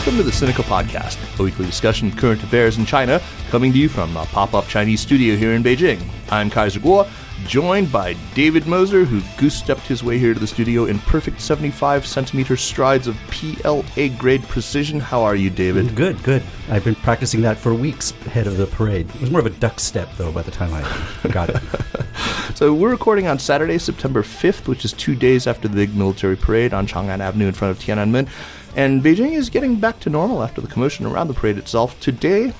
Welcome to the Sinica Podcast, a weekly discussion of current affairs in China, coming to you from a pop up Chinese studio here in Beijing. I'm Kaiser Kuo, joined by David Moser, who goose stepped his way here to the studio in perfect 75 centimeter strides of PLA grade precision. How are you, David? Good, good. I've been practicing that for weeks ahead of the parade. It was more of a duck step, though, by the time I got it. So we're recording on Saturday, September 5th, which is two days after the big military parade on Chang'an Avenue in front of Tiananmen. And Beijing is getting back to normal after the commotion around the parade itself. Today,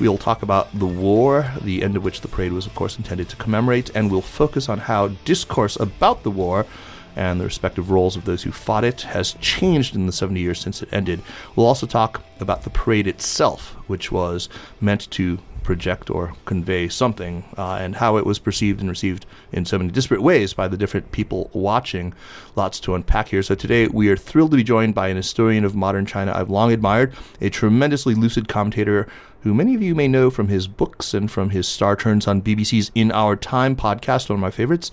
we'll talk about the war, the end of which the parade was, of course, intended to commemorate, and we'll focus on how discourse about the war and the respective roles of those who fought it has changed in the 70 years since it ended. We'll also talk about the parade itself, which was meant to project or convey something, uh, and how it was perceived and received in so many disparate ways by the different people watching. Lots to unpack here. So today we are thrilled to be joined by an historian of modern China I've long admired, a tremendously lucid commentator who many of you may know from his books and from his star turns on BBC's In Our Time podcast, one of my favorites,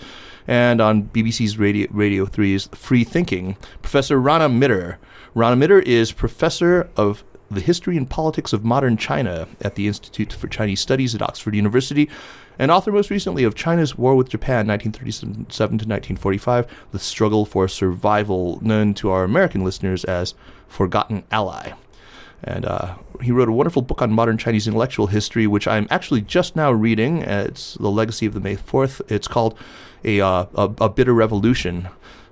and on BBC's Radio, Radio 3's Free Thinking, Professor Rana Mitter. Rana Mitter is professor of the History and Politics of Modern China at the Institute for Chinese Studies at Oxford University, and author most recently of China's War with Japan, 1937 to 1945, The Struggle for Survival, known to our American listeners as Forgotten Ally. And uh, he wrote a wonderful book on modern Chinese intellectual history, which I'm actually just now reading. It's The Legacy of the May 4th. It's called A, uh, a, a Bitter Revolution.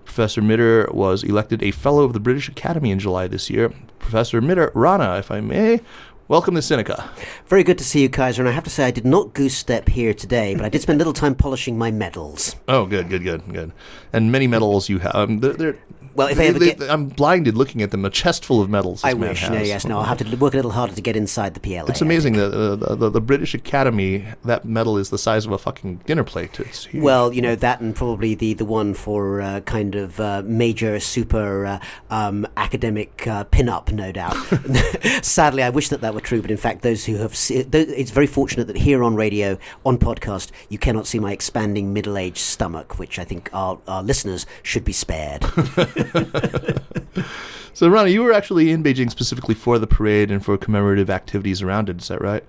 Professor Mitter was elected a Fellow of the British Academy in July this year. Professor Mitter Rana, if I may, welcome to Sinica. Very good to see you, Kaiser. And I have to say, I did not goose step here today, but I did spend a little time polishing my medals. Oh, good, good, good, good. And many medals you have. Um, they're, they're, Well, if I ever they- get- I'm blinded looking at them. A chest full of medals. I wish. has. No, yes, no. I'll have to work a little harder to get inside the PLA. It's amazing that uh, the, the, British Academy that medal is the size of a fucking dinner plate. It's huge. Well, you know that, and probably the the one for uh, kind of uh, major, super uh, um, academic uh, pin-up, no doubt. Sadly, I wish that that were true, but in fact, those who have, se- it's very fortunate that here on radio, on podcast, you cannot see my expanding middle-aged stomach, which I think our, our listeners should be spared. so, Ronnie, you were actually in Beijing specifically for the parade and for commemorative activities around it. Is that right?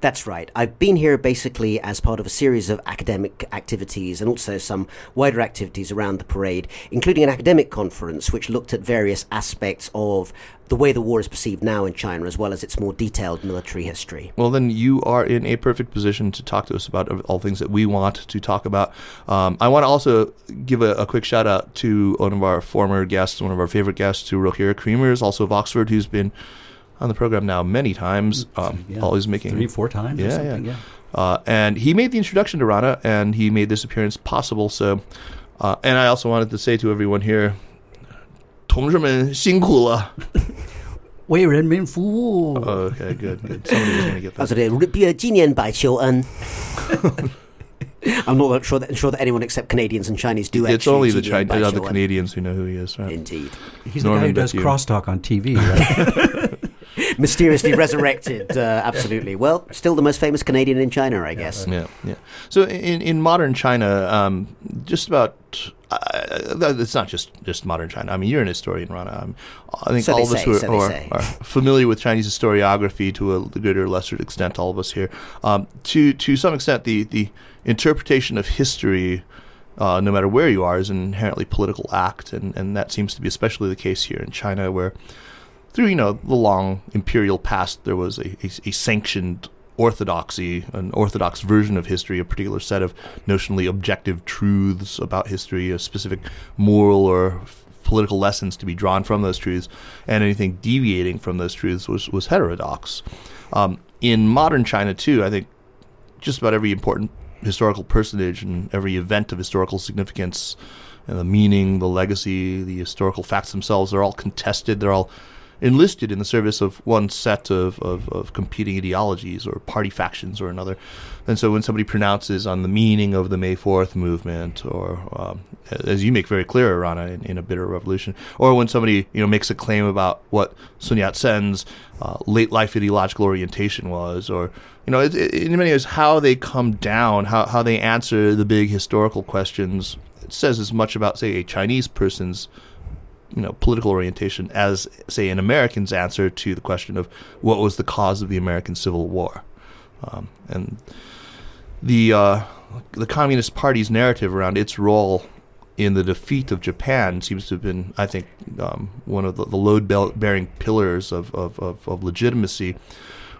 That's right. I've been here basically as part of a series of academic activities and also some wider activities around the parade, including an academic conference which looked at various aspects of the way the war is perceived now in China, as well as its more detailed military history. Well, then you are in a perfect position to talk to us about all things that we want to talk about. Um, I want to also give a, a, quick shout out to one of our former guests, one of our favorite guests, to Rogier Creemers, also of Oxford, who's been on the program now many times, um, Yeah, always making three, four times. or Yeah, yeah. Uh, and he made the introduction to Rana, and he made this appearance possible. So, uh, and I also wanted to say to everyone here, 同志们辛苦了.为人民服务。 Oh, okay, good, good. Somebody was going to get that. 他说的“纪念百求恩”。I'm not sure that, sure that anyone except Canadians and Chinese do It's actually only the 纪念 Chinese, 百 uh, the 求恩 Canadians who know who he is, right? Indeed. He's the guy Norman who does Bethune. crosstalk on TV, right? Mysteriously resurrected, uh, absolutely. Well, still the most famous Canadian in China, I guess. Yeah, yeah. So in in modern China, um, just about. Uh, it's not just, just modern China. I mean, you're an historian, Rana. Um, I think So all they of us say, who are, so are, are familiar with Chinese historiography to a greater or lesser extent, all of us here, um, to to some extent, the the interpretation of history, uh, no matter where you are, is an inherently political act, and and that seems to be especially the case here in China, where through you know the long imperial past, there was a, a, a sanctioned orthodoxy, an orthodox version of history, a particular set of notionally objective truths about history, a specific moral or political lessons to be drawn from those truths, and anything deviating from those truths was was heterodox. Um, in modern China, too, I think just about every important historical personage and every event of historical significance and the meaning, the legacy, the historical facts themselves are all contested. They're all enlisted in the service of one set of, of, of competing ideologies or party factions or another. And so when somebody pronounces on the meaning of the May 4th movement, or um, as you make very clear, Rana, in, in A Bitter Revolution, or when somebody you know makes a claim about what Sun Yat-sen's uh, late life ideological orientation was, or you know, it, it, in many ways, how they come down, how, how they answer the big historical questions, it says as much about, say, a Chinese person's you know political orientation as say an American's answer to the question of what was the cause of the American Civil War, um, and the uh, the Communist Party's narrative around its role in the defeat of Japan seems to have been, I think, um, one of the, the load bearing pillars of, of, of, of legitimacy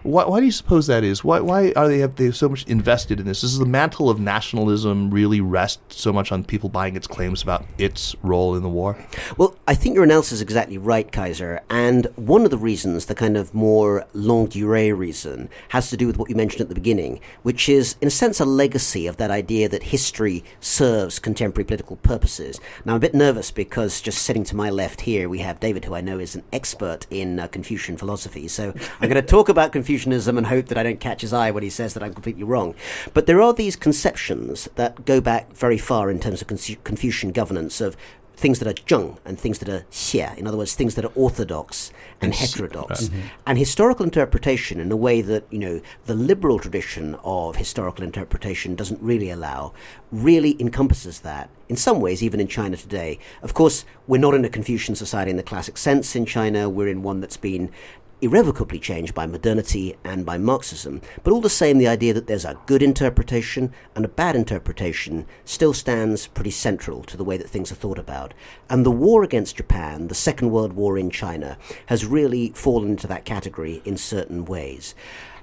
why, why do you suppose that is? Why, why are they have they so much invested in this? Does the mantle of nationalism really rest so much on people buying its claims about its role in the war? Well, I think your analysis is exactly right, Kaiser. And one of the reasons, the kind of more longue durée reason, has to do with what you mentioned at the beginning, which is, in a sense, a legacy of that idea that history serves contemporary political purposes. Now, I'm a bit nervous because just sitting to my left here, we have David, who I know is an expert in uh, Confucian philosophy. So I'm going to talk about Confucian Confucianism and hope that I don't catch his eye when he says that I'm completely wrong. But there are these conceptions that go back very far in terms of Confucian governance of things that are zheng and things that are xie. In other words, things that are orthodox and heterodox. Mm-hmm. And historical interpretation, in a way that you know the liberal tradition of historical interpretation doesn't really allow, really encompasses that. In some ways, even in China today. Of course, we're not in a Confucian society in the classic sense in China. We're in one that's been irrevocably changed by modernity and by Marxism, but all the same, the idea that there's a good interpretation and a bad interpretation still stands pretty central to the way that things are thought about. And the war against Japan, the Second World War in China, has really fallen into that category in certain ways.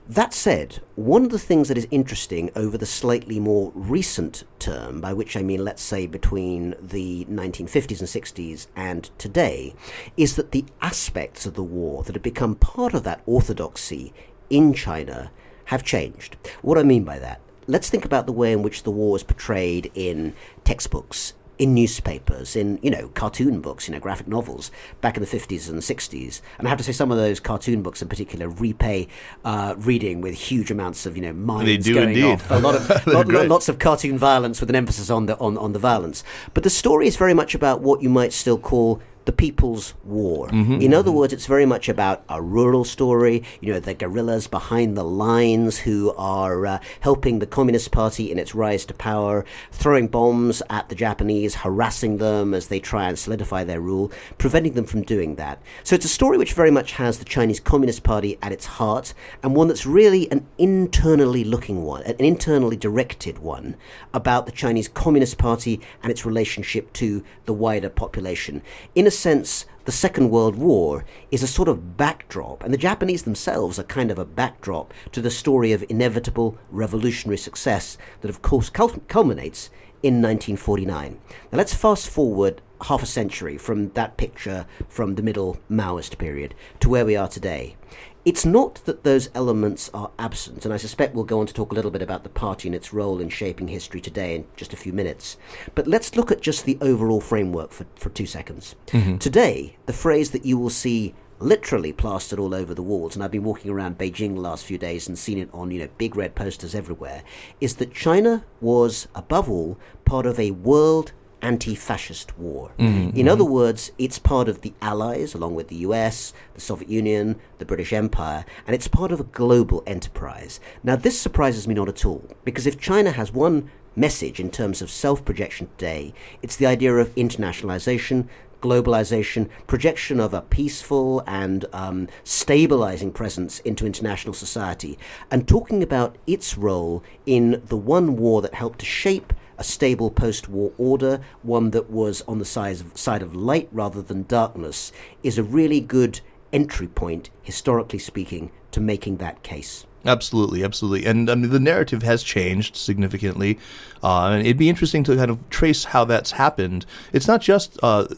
That said, one of the things that is interesting over the slightly more recent term, by which I mean, let's say, between the 1950s and 60s and today, is that the aspects of the war that have become part of that orthodoxy in China have changed. What I mean by that? Let's think about the way in which the war is portrayed in textbooks, in newspapers, in you know cartoon books, you know graphic novels back in the fifties and sixties. And I have to say, some of those cartoon books in particular repay uh, reading with huge amounts of you know minds going indeed. off. A lot of lot, lots of cartoon violence with an emphasis on the on, on the violence. But the story is very much about what you might still call the People's War. Mm-hmm, in other mm-hmm. words, it's very much about a rural story. You know, the guerrillas behind the lines who are uh, helping the Communist Party in its rise to power, throwing bombs at the Japanese, harassing them as they try and solidify their rule, preventing them from doing that. So it's a story which very much has the Chinese Communist Party at its heart, and one that's really an internally looking one, an internally directed one about the Chinese Communist Party and its relationship to the wider population. In a sense, the Second World War is a sort of backdrop, and the Japanese themselves are kind of a backdrop to the story of inevitable revolutionary success that, of course, culminates in 1949. Now let's fast forward half a century from that picture from the middle Maoist period to where we are today. It's not that those elements are absent, and I suspect we'll go on to talk a little bit about the party and its role in shaping history today in just a few minutes. But let's look at just the overall framework for, for two seconds. Mm-hmm. Today, the phrase that you will see literally plastered all over the walls, and I've been walking around Beijing the last few days and seen it on, you know, big red posters everywhere, is that China was, above all, part of a world anti fascist war. Mm-hmm. In other words, it's part of the Allies, along with the US, the Soviet Union, the British Empire, and it's part of a global enterprise. Now, this surprises me not at all, because if China has one message in terms of self projection today, it's the idea of internationalization, globalization, projection of a peaceful and um, stabilizing presence into international society, and talking about its role in the one war that helped to shape a stable post war order, one that was on the side of, side of light rather than darkness, is a really good entry point, historically speaking, to making that case. Absolutely, absolutely, and I mean the narrative has changed significantly, uh, and it'd be interesting to kind of trace how that's happened. It's not just uh,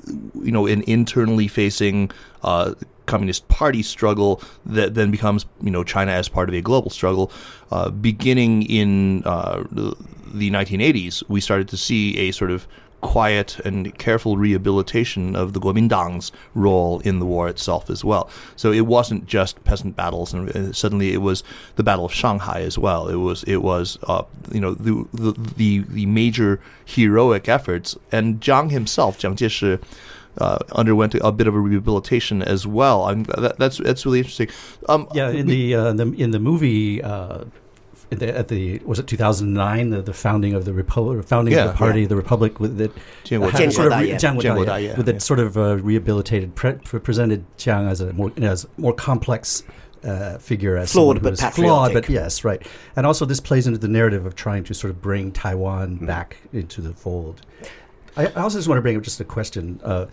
you know an internally facing uh, Communist Party struggle that then becomes you know China as part of a global struggle. Uh, beginning in uh, the 1980s, we started to see a sort of quiet and careful rehabilitation of the Kuomintang's role in the war itself as well. So it wasn't just peasant battles, and suddenly it was the Battle of Shanghai as well. It was it was uh, you know the, the, the major heroic efforts, and Jiang himself, Jiang Jieshi. Uh, underwent a, bit of a rehabilitation as well. That, that's that's really interesting. Um, yeah, in the, uh, the in the movie uh, at the, at the was it 2009 the, the founding of the republic founding Yeah, of the party yeah. the republic with that sort of re- yeah. Jianguo Jianguo Dai, Dai, yeah, with that sort of uh, rehabilitated pre- pre- presented Chiang as a more as more complex uh, figure as Flawed but was flawed but yes right and also this plays into the narrative of trying to sort of bring Taiwan Mm-hmm. back into the fold I, I also just want to bring up just a question uh,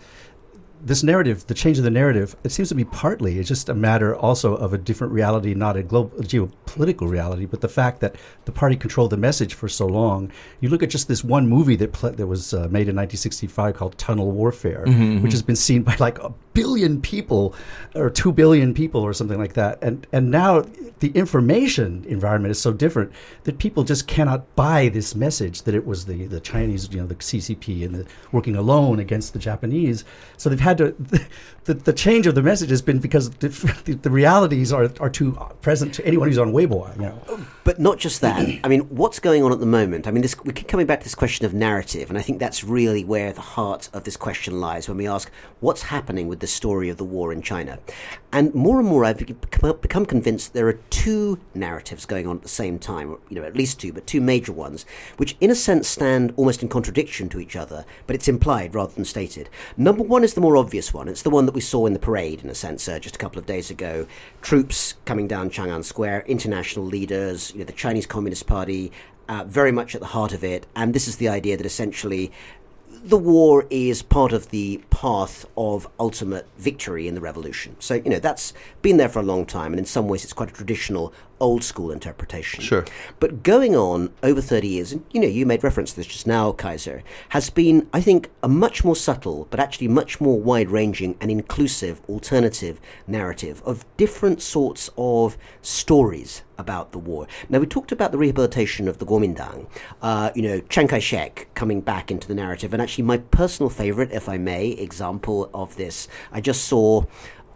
this narrative, the change of the narrative, it seems to be partly it's just a matter also of a different reality, not a global geopolitical reality, but the fact that the party controlled the message for so long. You look at just this one movie that pl- that was uh, made in 1965 called Tunnel Warfare, which has been seen by like a billion people or two billion people or something like that, and and now the information environment is so different that people just cannot buy this message that it was the the Chinese, you know, the CCP and the working alone against the Japanese. So they've had to. The, the change of the message has been because the, the, the realities are, are too present to anyone who's on Weibo. You know. But not just that. I mean, what's going on at the moment? I mean, this, we keep coming back to this question of narrative, and I think that's really where the heart of this question lies when we ask what's happening with the story of the war in China. And more and more, I've become convinced there are two narratives going on at the same time, you know, at least two, but two major ones, which in a sense stand almost in contradiction to each other, but it's implied rather than stated. Number one is the more obvious one. It's the one that we saw in the parade, in a sense, uh, just a couple of days ago. Troops coming down Chang'an Square, international leaders, you know, the Chinese Communist Party, uh, very much at the heart of it. And this is the idea that essentially the war is part of the path of ultimate victory in the revolution. So, you know, that's been there for a long time, and in some ways it's quite a traditional, old school interpretation. Sure. But going on over 30 years, and you know, you made reference to this just now, Kaiser, has been, I think, a much more subtle, but actually much more wide ranging and inclusive alternative narrative of different sorts of stories about the war. Now, we talked about the rehabilitation of the Kuomintang, uh, you know, Chiang Kai shek coming back into the narrative. And actually, my personal favorite, if I may, example of this, I just saw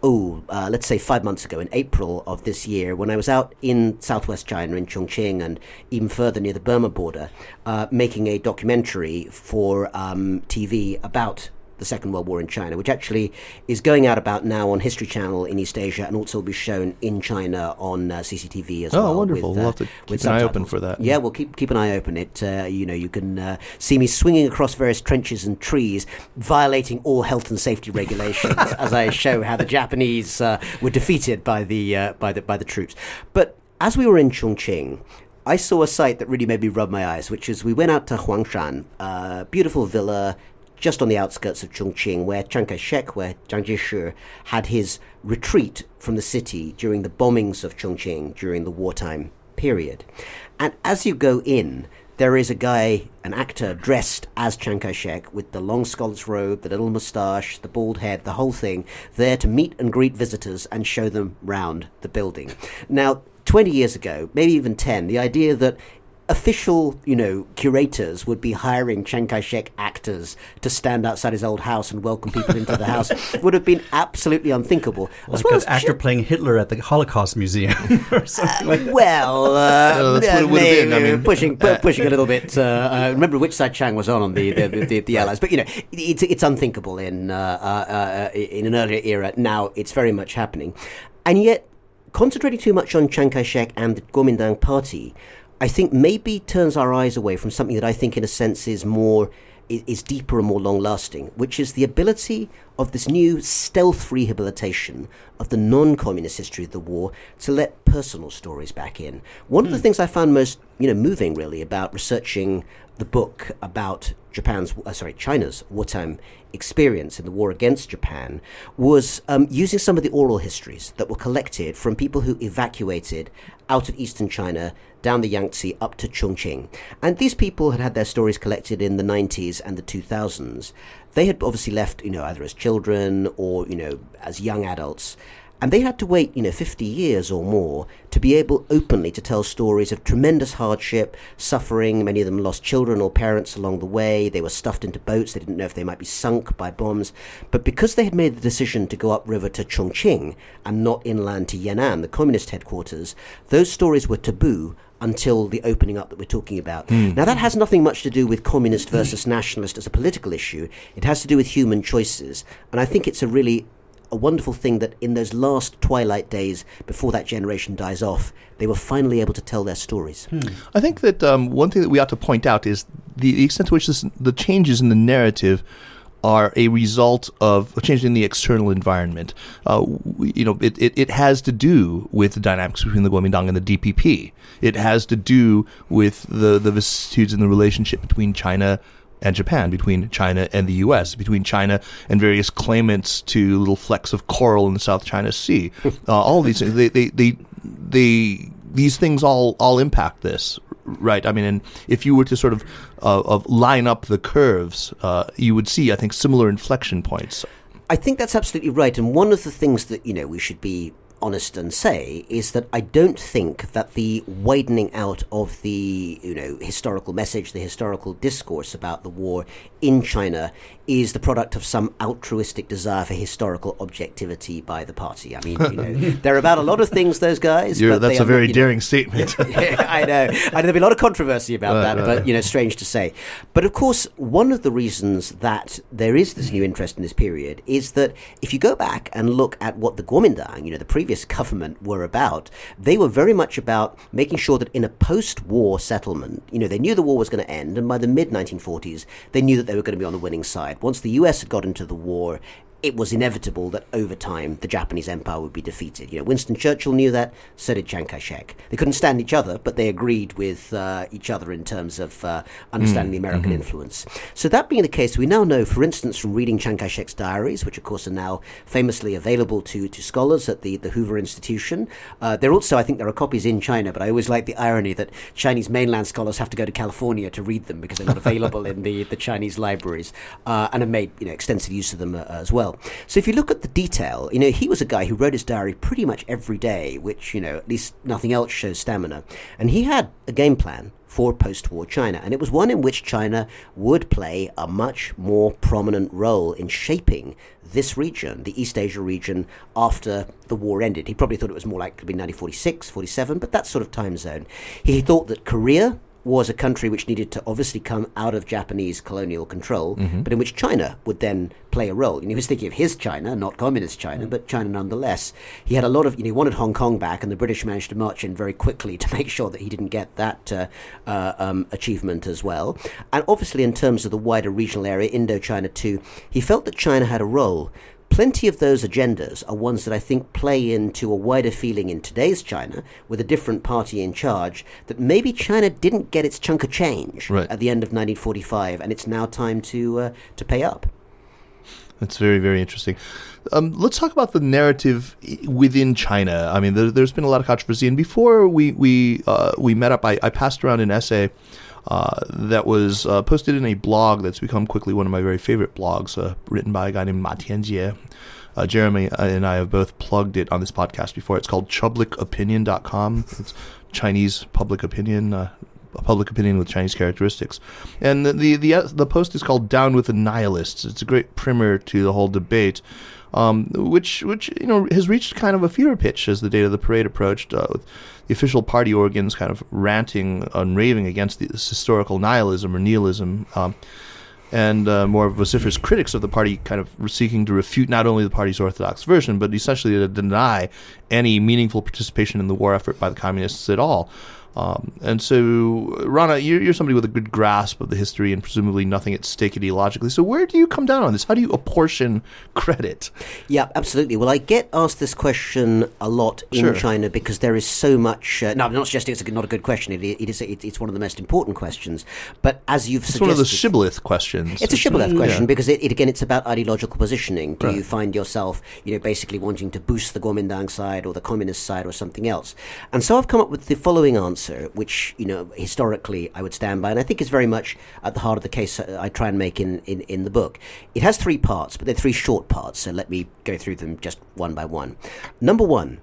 oh, uh, let's say five months ago in April of this year, when I was out in southwest China, in Chongqing, and even further near the Burma border, uh, making a documentary for um, TV about the Second World War in China, which actually is going out about now on History Channel in East Asia and also will be shown in China on uh, CCTV as Oh, well. Oh, wonderful. with, We'll uh, have to keep an eye open for that. Yeah, well, keep keep an eye open. It, uh, you know, you can uh, see me swinging across various trenches and trees, violating all health and safety regulations as I show how the Japanese uh, were defeated by the uh, by the by the troops. But as we were in Chongqing. I saw a sight that really made me rub my eyes, which is we went out to Huangshan, a beautiful villa just on the outskirts of Chongqing, where Chiang Kai-shek, where Jiang Jieshi had his retreat from the city during the bombings of Chongqing during the wartime period. And as you go in, there is a guy, an actor, dressed as Chiang Kai-shek with the long scholar's robe, the little moustache, the bald head, the whole thing, there to meet and greet visitors and show them round the building. Now, 20 years ago, maybe even 10, the idea that official, you know, curators would be hiring Chiang Kai-shek actors to stand outside his old house and welcome people into the house would have been absolutely unthinkable. Like an actor playing Hitler at the Holocaust Museum or something like that. Well, uh, that's what it would have been, I mean, pushing pu- pushing a little bit. Uh, uh, remember which side Chiang was on on the the, the, the, the Allies, but you know it's it's unthinkable in uh, uh, uh, in an earlier era. Now it's very much happening, and yet concentrating too much on Chiang Kai-shek and the Kuomintang Party, I think maybe turns our eyes away from something that I think, in a sense, is more is, deeper and more long lasting, which is the ability of this new stealth rehabilitation of the non communist history of the war to let personal stories back in. One of the hmm. things I found most you know moving really about researching the book about Japan's uh, sorry China's wartime experience in the war against Japan was um, using some of the oral histories that were collected from people who evacuated out of eastern China down the Yangtze up to Chongqing. And these people had had their stories collected in the 90s and the 2000s. They had obviously left, you know, either as children or, you know, as young adults. And they had to wait, you know, 50 years or more to be able openly to tell stories of tremendous hardship, suffering. Many of them lost children or parents along the way. They were stuffed into boats. They didn't know if they might be sunk by bombs. But because they had made the decision to go upriver to Chongqing and not inland to Yan'an, the communist headquarters, those stories were taboo until the opening up that we're talking about. Hmm. Now, that has nothing much to do with communist versus nationalist as a political issue. It has to do with human choices. And I think it's a really a wonderful thing that in those last twilight days before that generation dies off, they were finally able to tell their stories. I think that um, one thing that we ought to point out is the, the extent to which this, the changes in the narrative are a result of a change in the external environment. Uh, you know, it, it, it has to do with the dynamics between the Kuomintang and the DPP. It has to do with the, the vicissitudes in the relationship between China and Japan, between China and the U.S., between China and various claimants to little flecks of coral in the South China Sea. uh, all these things, they, they, they, they, these things all, all impact this, right? I mean, and if you were to sort of, uh, of line up the curves, uh, you would see, I think, similar inflection points. I think that's absolutely right. And one of the things that, you know, we should be honest and say is that I don't think that the widening out of the you know historical message, the historical discourse about the war in China is the product of some altruistic desire for historical objectivity by the party. I mean, you know, they're about a lot of things, those guys. That's a not, very you know- daring statement. yeah, I know. I know there'll be a lot of controversy about Right, that, right, but you know, strange to say. But of course, one of the reasons that there is this new interest in this period is that if you go back and look at what the Kuomintang, you know, the previous government were about, they were very much about making sure that in a post-war settlement, you know, they knew the war was going to end, and by the mid 1940s, they knew that they were going to be on the winning side. Once the U.S. had got into the war, it was inevitable that over time the Japanese empire would be defeated. You know, Winston Churchill knew that, so did Chiang Kai-shek. They couldn't stand each other, but they agreed with uh, each other in terms of uh, understanding the American influence. So that being the case, we now know, for instance, from reading Chiang Kai-shek's diaries, which of course are now famously available to, to scholars at the, the Hoover Institution. Uh, there also, I think there are copies in China, but I always like the irony that Chinese mainland scholars have to go to California to read them because they're not available in the, the Chinese libraries, uh, and have made you know extensive use of them uh, as well. So if you look at the detail, you know he was a guy who wrote his diary pretty much every day, which you know at least nothing else shows stamina, and he had a game plan for post-war China, and it was one in which China would play a much more prominent role in shaping this region, the East Asia region, after the war ended. He probably thought it was more likely to be 1946, 47, but that sort of time zone. He thought that Korea was a country which needed to obviously come out of Japanese colonial control, but in which China would then play a role. And he was thinking of his China, not communist China, but China nonetheless. He had a lot of, you know, he wanted Hong Kong back, and the British managed to march in very quickly to make sure that he didn't get that uh, uh, um, achievement as well. And obviously, in terms of the wider regional area, Indochina too, he felt that China had a role plenty of those agendas are ones that I think play into a wider feeling in today's China, with a different party in charge, that maybe China didn't get its chunk of change Right. at the end of 1945, and it's now time to uh, to pay up. That's very, very interesting. Um, let's talk about the narrative within China. I mean, there, there's been a lot of controversy, and before we we uh, we met up, I, I passed around an essay uh, that was uh, posted in a blog that's become quickly one of my very favorite blogs, uh, written by a guy named Ma Tianjie. Uh, Jeremy and I have both plugged it on this podcast before. It's called chublicopinion.com. It's Chinese public opinion. Uh, public opinion with Chinese characteristics, and the, the the the post is called "Down with the Nihilists." It's a great primer to the whole debate, um, which which you know has reached kind of a fever pitch as the date of the parade approached, uh, with the official party organs kind of ranting and raving against this historical nihilism or nihilism. Um, and uh, more vociferous critics of the party kind of seeking to refute not only the party's orthodox version, but essentially to deny any meaningful participation in the war effort by the communists at all. Um, and so, Rana, you're, you're somebody with a good grasp of the history and presumably nothing at stake ideologically. So, where do you come down on this? How do you apportion credit? Yeah, absolutely. Well, I get asked this question a lot in Sure. China because there is so much. Uh, no, I'm not suggesting it's a, not a good question. It, it is. It, it's one of the most important questions. But as you've It's suggested, one of the shibboleth questions. It's a shibboleth question Yeah. because it, it again it's about ideological positioning. Do Right. you find yourself, you know, basically wanting to boost the Kuomintang side or the communist side or something else? And so I've come up with the following answer, which you know historically I would stand by, and I think is very much at the heart of the case I try and make in, in, in the book. It has three parts, but they're three short parts. So let me go through them just one by one. Number one,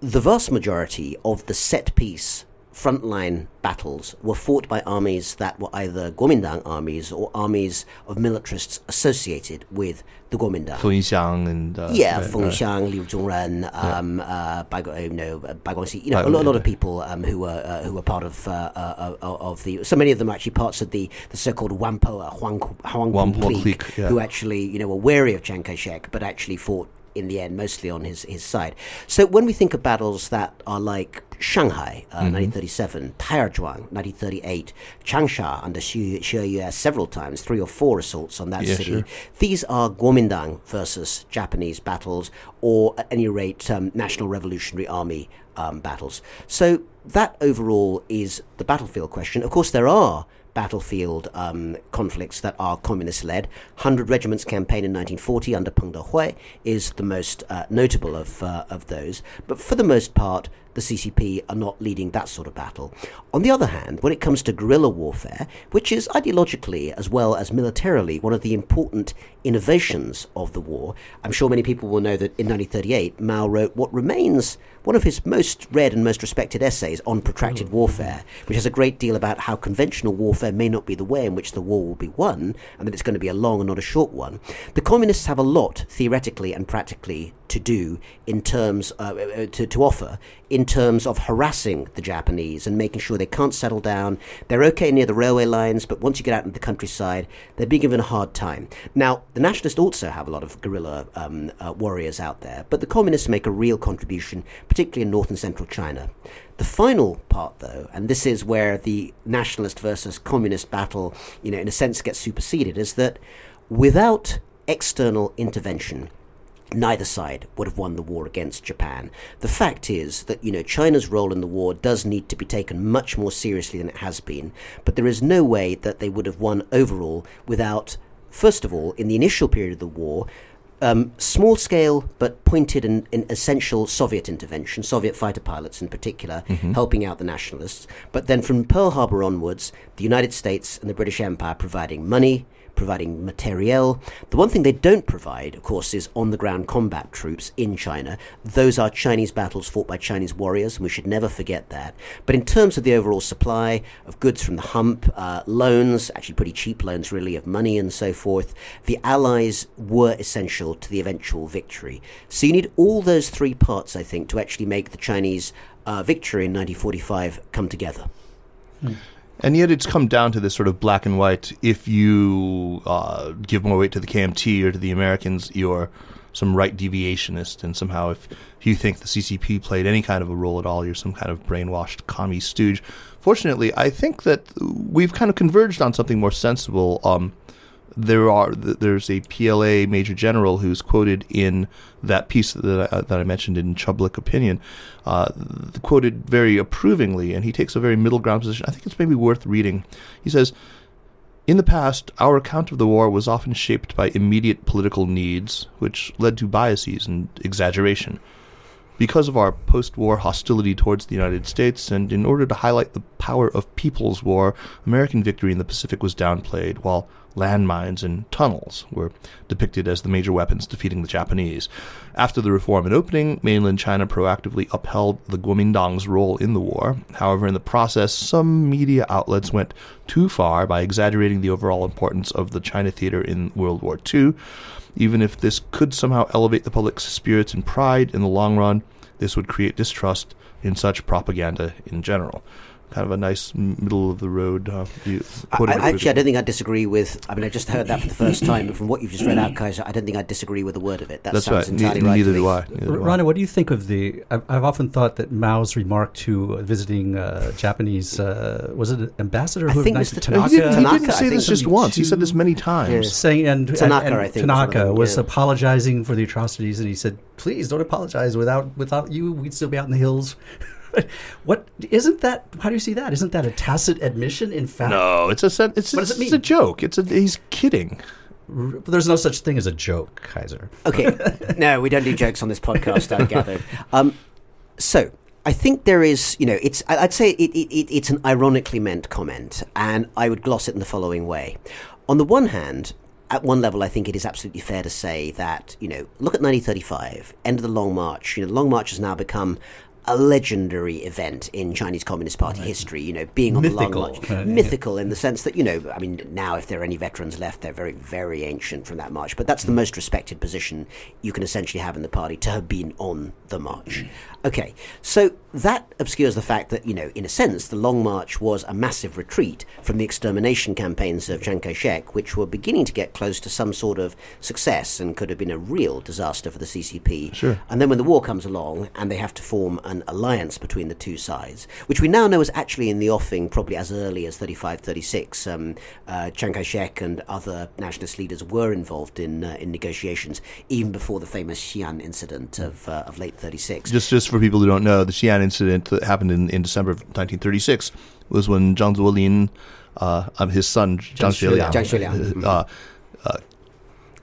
the vast majority of the set piece frontline battles were fought by armies that were either Kuomintang armies or armies of militarists associated with the Kuomintang. Fu Yinxiang and uh, Yeah, right, Feng right. Xiang, Liu Zhongren, um, uh, Bai, Guo- you know, uh, Bai Guangxi, you know, Bai a lot, a lot of people um, who were uh, who were part of uh, uh, uh, of the. So many of them are actually parts of the, the so-called Whampoa, uh, Huang, Huang clique, clique, yeah. who actually you know were wary of Chiang Kai-shek, but actually fought in the end, mostly on his, his side. So when we think of battles that are like Shanghai, uh, 1937, Taiyuan, 1938, Changsha under Xu, Xue Yue several times, three or four assaults on that Yeah, city. sure. These are Kuomintang versus Japanese battles, or at any rate, um, National Revolutionary Army um, battles. So that overall is the battlefield question. Of course, there are battlefield um, conflicts that are communist led. 100 Regiments campaign in 1940 under Peng Dehuai is the most uh, notable of, uh, of those. But for the most part, the CCP are not leading that sort of battle. On the other hand, when it comes to guerrilla warfare, which is ideologically as well as militarily one of the important innovations of the war, I'm sure many people will know that in 1938, Mao wrote what remains one of his most read and most respected essays on protracted hmm. warfare, which has a great deal about how conventional warfare may not be the way in which the war will be won, and that it's going to be a long and not a short one. The communists have a lot, theoretically and practically, to do in terms uh, uh, to, to offer in terms of harassing the Japanese and making sure they can't settle down. They're okay near the railway lines, but once you get out into the countryside, they're being given a hard time. Now, the nationalists also have a lot of guerrilla um, uh, warriors out there, but the communists make a real contribution, particularly in north and central China. The final part, though, and this is where the nationalist versus communist battle, you know, in a sense gets superseded, is that without external intervention, neither side would have won the war against Japan. The fact is that, you know, China's role in the war does need to be taken much more seriously than it has been, but there is no way that they would have won overall without, first of all, in the initial period of the war, um, small scale but pointed and, and essential Soviet intervention, Soviet fighter pilots in particular, helping out the nationalists. But then from Pearl Harbor onwards, the United States and the British Empire providing money, providing materiel. The one thing they don't provide, of course, is on the ground combat troops in China. Those are Chinese battles fought by Chinese warriors, and we should never forget that. But in terms of the overall supply of goods from the hump, uh, loans, actually pretty cheap loans, really, of money and so forth, the Allies were essential to the eventual victory. So you need all those three parts, I think, to actually make the Chinese uh, victory in 1945 come together. And yet it's come down to this sort of black and white. If you uh, give more weight to the KMT or to the Americans, you're some right deviationist. And somehow, if you think the CCP played any kind of a role at all, you're some kind of brainwashed commie stooge. Fortunately, I think that we've kind of converged on something more sensible. Um, there are there's a PLA major general who's quoted in that piece that I, that I mentioned in Public Opinion, uh, quoted very approvingly, and he takes a very middle ground position. I think it's maybe worth reading. He says. In the past, our account of the war was often shaped by immediate political needs, which led to biases and exaggeration. Because of our post war hostility towards the United States, and in order to highlight the power of People's War, American victory in the Pacific was downplayed, while landmines and tunnels were depicted as the major weapons defeating the Japanese. After the reform and opening, mainland China proactively upheld the Kuomintang's role in the war. However, in the process, some media outlets went too far by exaggerating the overall importance of the China theater in World War II. Even if this could somehow elevate the public's spirits and pride in the long run, this would create distrust in such propaganda in general. Kind of a nice middle of the road uh, view. I, I- actually, I don't think I disagree with. I mean, I just heard that for the first time, but from what you've just read out, Kaiser, I don't think I disagree with a word of it. That That's sounds right. Ne- right. neither to do me. I. Neither do I. Rana, what do you think of the? I've, I've often thought that Mao's remark to uh, visiting uh, Japanese uh, was it an ambassador I who think nice Mr. Tanaka, he didn't, he didn't say think this just once. He said this many times. saying and Tanaka, and, I think, was Tanaka them, was yeah. apologizing for the atrocities, and he said, "Please don't apologize. Without without you, we'd still be out in the hills." what isn't that? How do you see that? Isn't that a tacit admission? In fact, No, it's a sen- it's, What does it's, it it's a joke. It's a he's kidding. r- there's no such thing as a joke, Kaiser. Okay, no, we don't do jokes on this podcast. I gather. Um, so I think there is, you know, it's. I- I'd say it, it, it, it's an ironically meant comment, and I would gloss it in the following way. On the one hand. At one level, I think it is absolutely fair to say that, you know, look at 1935, end of the Long March. You know, the Long March has now become a legendary event in Chinese Communist Party history. You know, being on Mythical. the Long March, Right. mythical in the sense that you know, I mean, now if there are any veterans left, they're very, very ancient from that march. But that's the hmm. most respected position you can essentially have in the party to have been on the march. Okay, so that obscures the fact that you know, in a sense, the Long March was a massive retreat from the extermination campaigns of Chiang Kai-shek, which were beginning to get close to some sort of success and could have been a real disaster for the CCP. Sure. And then when the war comes along and they have to form an alliance between the two sides, which we now know is actually in the offing probably as early as 35, 36, um, uh, Chiang Kai-shek and other nationalist leaders were involved in uh, in negotiations even before the famous Xi'an incident of, uh, of late 36. Just just for people who don't know, the Xi'an incident that happened in, in December of 1936 was when Zhang Zuolin, uh, um, his son Zhang Xueliang. Zhang uh, uh,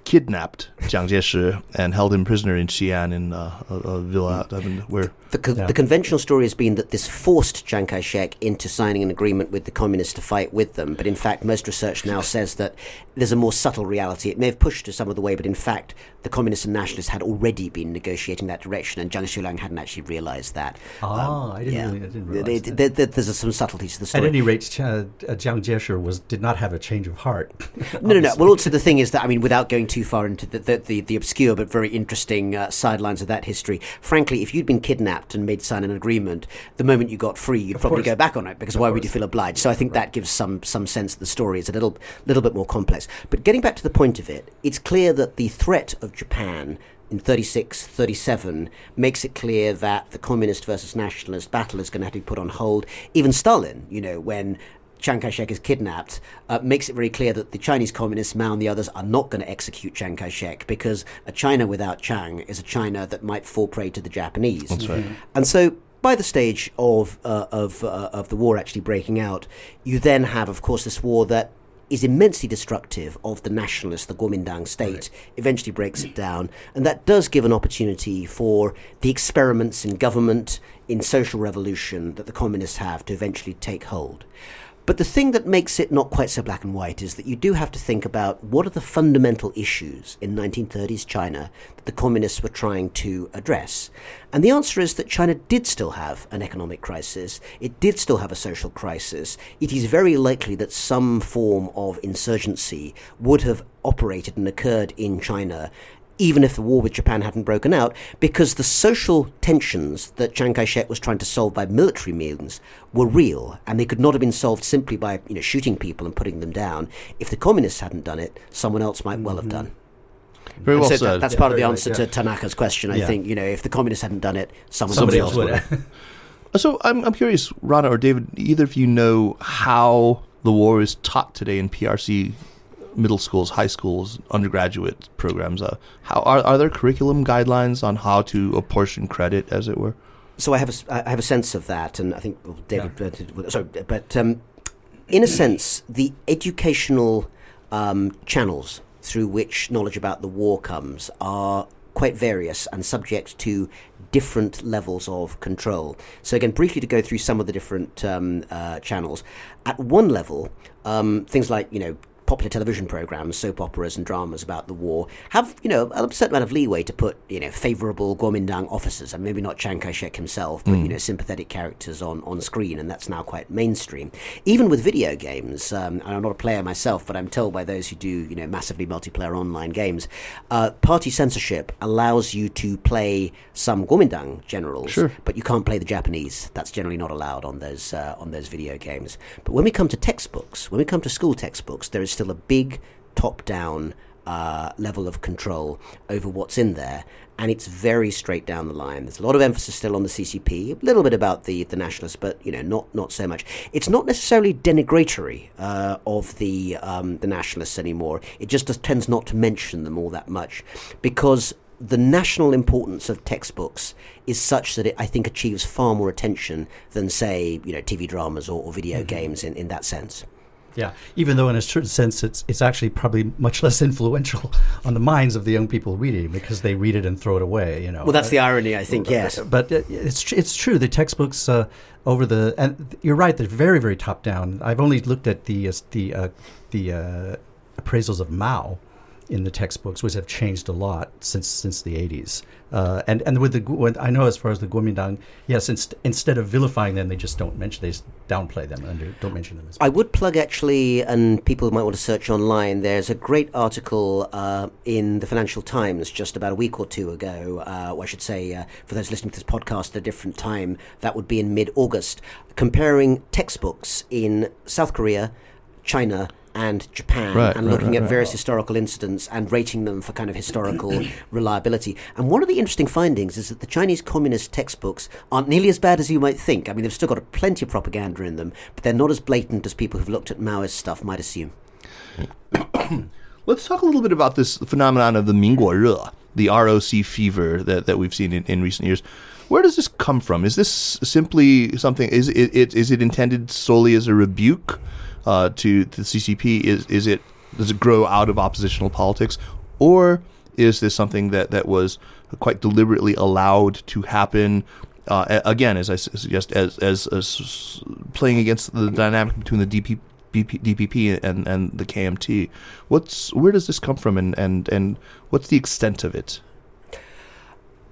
kidnapped Jiang Jieshi and held him prisoner in Xi'an in uh, a, a villa I mean, where The, co- Yeah. the conventional story has been that this forced Chiang Kai shek into signing an agreement with the communists to fight with them. But in fact, most research now says that there's a more subtle reality. It may have pushed us some of the way, but in fact, the communists and nationalists had already been negotiating that direction, and Zhang Xueliang hadn't actually realized that. Ah, I didn't yeah. really- I didn't realize there- that. there- there's some subtleties to the At story. any rate, Ch- uh, Jiang Jieshi was did not have a change of heart. No, no, no. Well, also the thing is that I mean, without going too far into the the, the, the obscure but very interesting uh, sidelines of that history, frankly, if you'd been kidnapped and made sign an agreement, the moment you got free, you'd probably course. go back on it because why would you feel obliged? So I think that gives some some sense that the story is a little little bit more complex. But getting back to the point of it, it's clear that the threat of Japan. In 36, 37, makes it clear that the communist versus nationalist battle is going to have to be put on hold. Even Stalin, you know, when Chiang Kai-shek is kidnapped, uh, makes it very clear that the Chinese communists, Mao and the others, are not going to execute Chiang Kai-shek because a China without Chiang is a China that might fall prey to the Japanese. That's right. And so, by the stage of uh, of uh, of the war actually breaking out, you then have, of course, this war that is immensely destructive of the nationalist, the Kuomintang state, eventually breaks it down. And that does give an opportunity for the experiments in government, in social revolution that the communists have to eventually take hold. But the thing that makes it not quite so black and white is that you do have to think about what are the fundamental issues in 1930s China that the communists were trying to address. And the answer is that China did still have an economic crisis, it did still have a social crisis. It is very likely that some form of insurgency would have operated and occurred in China even if the war with Japan hadn't broken out, because the social tensions that Chiang Kai-shek was trying to solve by military means were real, and they could not have been solved simply by you know shooting people and putting them down. If the communists hadn't done it, someone else might well have mm-hmm. done. very well so said. that- that's Yeah, part of the answer right, to. Tanaka's question. I Yeah. think you know if the communists hadn't done it, someone Somebody else else would. would have. have. So I'm, I'm curious, Rana or David, either of you know how the war is taught today in PRC middle schools, high schools, undergraduate programs? Uh, how are, are there curriculum guidelines on how to apportion credit, as it were? so I have a, I have a sense of that, and I think well, David. uh, did- sorry, but um, in a sense, the educational um, channels through which knowledge about the war comes are quite various and subject to different levels of control. So again, briefly to go through some of the different um, uh, channels. At one level, um, things like you know popular television programs, soap operas, and dramas about the war have, you know, a certain amount of leeway to put, you know, favourable Kuomintang officers, and maybe not Chiang Kai-shek himself, but you know, sympathetic characters on on screen, and that's now quite mainstream. Even with video games, um, I'm not a player myself, but I'm told by those who do, you know, massively multiplayer online games, uh, party censorship allows you to play some Kuomintang generals, Sure. but you can't play the Japanese. That's generally not allowed on those uh, on those video games. But when we come to textbooks, when we come to school textbooks, there is still a big top-down uh, level of control over what's in there, and it's very straight down the line. There's a lot of emphasis still on the CCP, a little bit about the the nationalists, but you know, not not so much. It's not necessarily denigratory uh, of the um, the nationalists anymore. It just does, tends not to mention them all that much because the national importance of textbooks is such that it, I think, achieves far more attention than, say, you know, TV dramas or, or video games in, in that sense. Yeah, even though in a certain sense it's it's actually probably much less influential on the minds of the young people reading because they read it and throw it away. You know. Well, that's the irony, I think. Yes. But uh, it's it's true. The textbooks uh, over the and you're right. They're very very top down. I've only looked at the uh, the uh, the uh, appraisals of Mao in the textbooks, which have changed a lot since since the 80s. Uh, and and with the with, I know as far as the Kuomintang, yes, inst- instead of vilifying them, they just don't mention they downplay them and don't mention them. I would plug actually, and people might want to search online. There's a great article uh, in the Financial Times just about a week or two ago. Uh, or I should say, uh, for those listening to this podcast at a different time, that would be in mid-August, comparing textbooks in South Korea, China and Japan Right, and right, looking right, at right. various historical incidents and rating them for kind of historical reliability. And one of the interesting findings is that the Chinese communist textbooks aren't nearly as bad as you might think. I mean, they've still got plenty of propaganda in them, but they're not as blatant as people who've looked at Maoist stuff might assume. Let's talk a little bit about this phenomenon of the Minguo Re, the ROC fever that, that we've seen in, in recent years. Where does this come from? Is this simply something? Is it, it is it intended solely as a rebuke uh, to the CCP? Is is it does it grow out of oppositional politics, or is this something that, that was quite deliberately allowed to happen? Uh, again, as I suggest, as, as as playing against the dynamic between the DP, BP, DPP and, and the KMT. What's where does this come from, and, and, and what's the extent of it?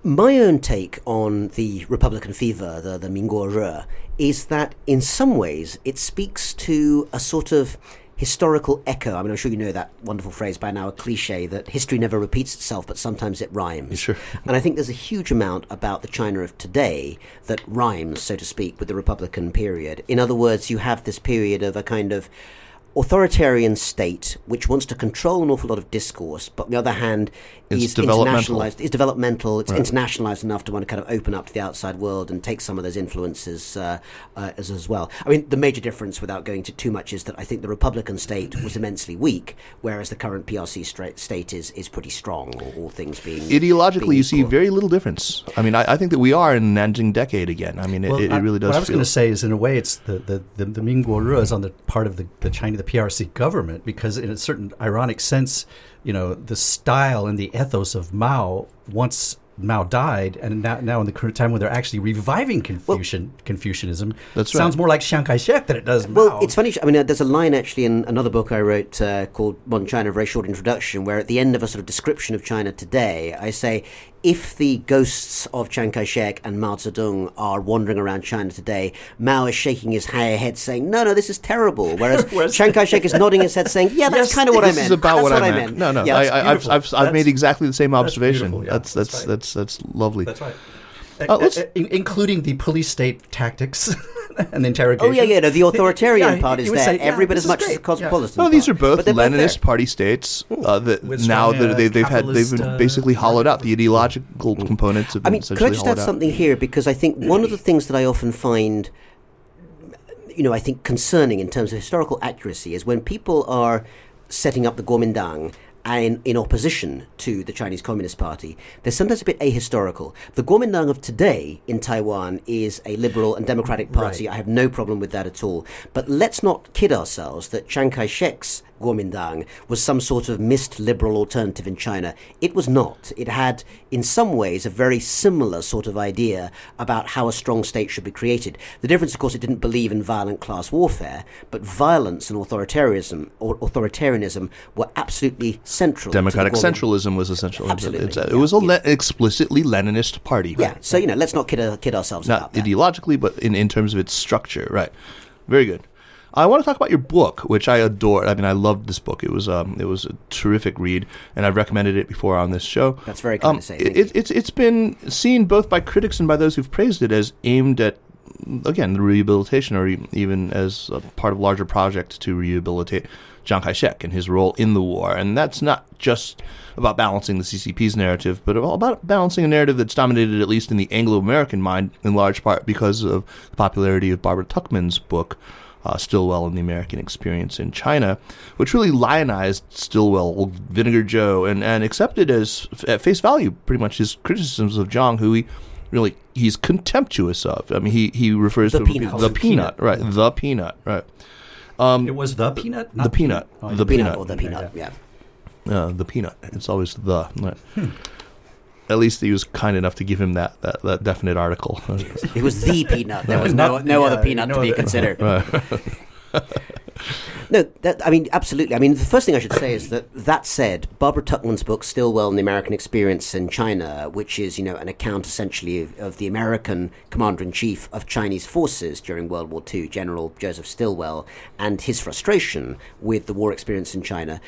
My own take on the Republican fever, the, the Minguo Re, is that in some ways it speaks to a sort of historical echo. I mean, I'm sure you know that wonderful phrase by now, a cliche that history never repeats itself, but sometimes it rhymes. Sure. And I think there's a huge amount about the China of today that rhymes, so to speak, with the Republican period. In other words, you have this period of a kind of authoritarian state which wants to control an awful lot of discourse, but on the other hand It's is developmental. internationalized. Is developmental. It's internationalized enough to want to kind of open up to the outside world and take some of those influences uh, uh, as as well. I mean, the major difference, without going to too much, is that I think the Republican state was immensely weak, whereas the current PRC stra- state is is pretty strong. All, all things being Ideologically, being you see equal. very little difference. I mean, I, I think that we are in an Nanjing decade again. I mean, it, Well, it, it really does. What I was going to say is, in a way, it's the the the, the Minguo Re is on the part of the the China, the PRC government, because in a certain ironic sense, you know, the style and the ethos of Mao once. Mao died, and now, now in the current time when they're actually reviving Confucian, Confucianism, That's sounds right. more like Chiang Kai-shek than it does Mao. Well, it's funny. I mean, uh, there's a line actually in another book I wrote uh, called Modern China, a very short introduction, where at the end of a sort of description of China today, I say, if the ghosts of Chiang Kai-shek and Mao Zedong are wandering around China today, Mao is shaking his ha- head saying, no, no, this is terrible. Whereas Whereas- Chiang Kai-shek is nodding his head saying, yeah, that's Yes, kind of what I meant. this meant. is about That's what, I, meant. No, no, Yeah, I, that's I, I've. I've, I've made exactly the same observation. beautiful, yeah, that's, that's that's, right. that's that's lovely. That's right. Uh, Uh, including the police state tactics and the interrogation. Oh yeah, yeah. No, the authoritarian Yeah, part is would there say, yeah, every bit as much as great. the cosmopolitan. No, these part. are both But they're both Leninist party states uh, that With now strong, that uh, they, they've had they've been uh, basically hollowed out. The ideological components have I been mean, could I just hollowed add out. something here? Because I think one of the things that I often find, you know, I think concerning in terms of historical accuracy is when people are setting up the Kuomintang and in opposition to the Chinese Communist Party, they're sometimes a bit ahistorical. The Kuomintang of today in Taiwan is a liberal and democratic party. Right. I have no problem with that at all. But let's not kid ourselves that Chiang Kai-shek's Kuomintang was some sort of missed liberal alternative in China. It was not. It had, in some ways, a very similar sort of idea about how a strong state should be created. The difference, of course, it didn't believe in violent class warfare, but violence and authoritarianism or authoritarianism were absolutely central. Democratic centralism was essential. Absolutely, It's a- it yeah, was a yeah. le- explicitly Leninist party. Yeah, so you know, let's not kid, kid ourselves not about that. ideologically, but in, in terms of its structure. Right. Very good. I want to talk about your book, which I adore. I mean, I loved this book. It was um, it was a terrific read, and I've recommended it before on this show. That's very kind Um, to say. it, it, it's it's been seen both by critics and by those who've praised it as aimed at again the rehabilitation, or even as a part of a larger project to rehabilitate Chiang Kai-shek and his role in the war. And that's not just about balancing the CCP's narrative, but about balancing a narrative that's dominated, at least in the Anglo-American mind, in large part because of the popularity of Barbara Tuchman's book. Uh, Stilwell and the American Experience in China, which really lionized Stilwell, old Vinegar Joe, and, and accepted as at face value pretty much his criticisms of Zhang, who he really he's contemptuous of. I mean, he he refers The to peanut. the The peanut, peanut. right? The peanut, right? It was the peanut, not The peanut. Oh, The yeah. peanut peanut. or the peanut, yeah. Uh, the peanut. It's always the. Right. At least he was kind enough to give him that that, that definite article. It was the peanut. There was Not- no no other peanut no to be other- considered. No, that, I mean, absolutely. I mean, the first thing I should say is that, that said, Barbara Tuchman's book, Stilwell and the American Experience in China, which is, you know, an account essentially of, of the American commander in chief of Chinese forces during World War II, General Joseph Stilwell, and his frustration with the war experience in China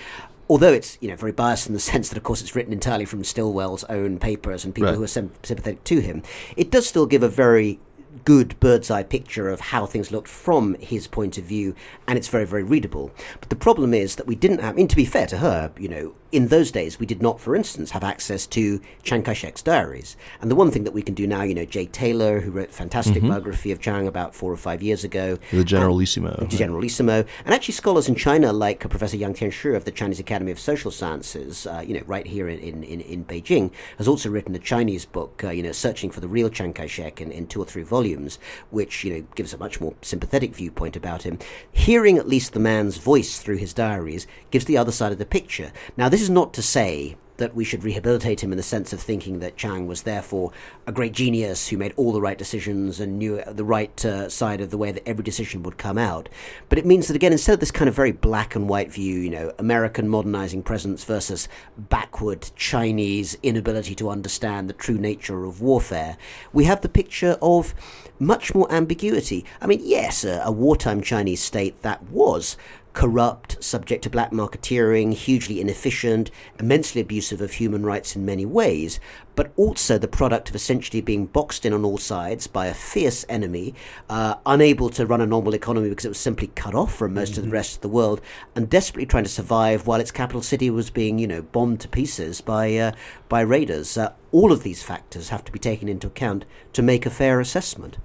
although it's you know very biased in the sense that of course it's written entirely from Stilwell's own papers and people Right. who are sympathetic to him, it does still give a very good bird's eye picture of how things looked from his point of view, and it's very very readable. But the problem is that we didn't have. I mean, to be fair to her, you know, in those days we did not, for instance, have access to Chiang Kai-shek's diaries. And the one thing that we can do now, you know, Jay Taylor, who wrote a fantastic biography of Chiang about four or five years ago, The Generalissimo. the Generalissimo, and actually scholars in China like uh, Professor Yang Tianshi of the Chinese Academy of Social Sciences, uh, you know, right here in, in, in, in Beijing, has also written a Chinese book, uh, you know, searching for the real Chiang Kai-shek in, in two or three volumes, which, you know, gives a much more sympathetic viewpoint about him. Hearing at least the man's voice through his diaries gives the other side of the picture. Now, this is not to say that we should rehabilitate him in the sense of thinking that Chiang was therefore a great genius who made all the right decisions and knew the right uh, side of the way that every decision would come out. But it means that, again, instead of this kind of very black and white view, you know, American modernizing presence versus backward Chinese inability to understand the true nature of warfare, we have the picture of much more ambiguity. I mean, yes, a, a wartime Chinese state that was corrupt, subject to black marketeering, hugely inefficient, immensely abusive of human rights in many ways, but also the product of essentially being boxed in on all sides by a fierce enemy, uh, unable to run a normal economy because it was simply cut off from most of the rest of the world, and desperately trying to survive while its capital city was being, you know, bombed to pieces by uh, by raiders. Uh, all of these factors have to be taken into account to make a fair assessment.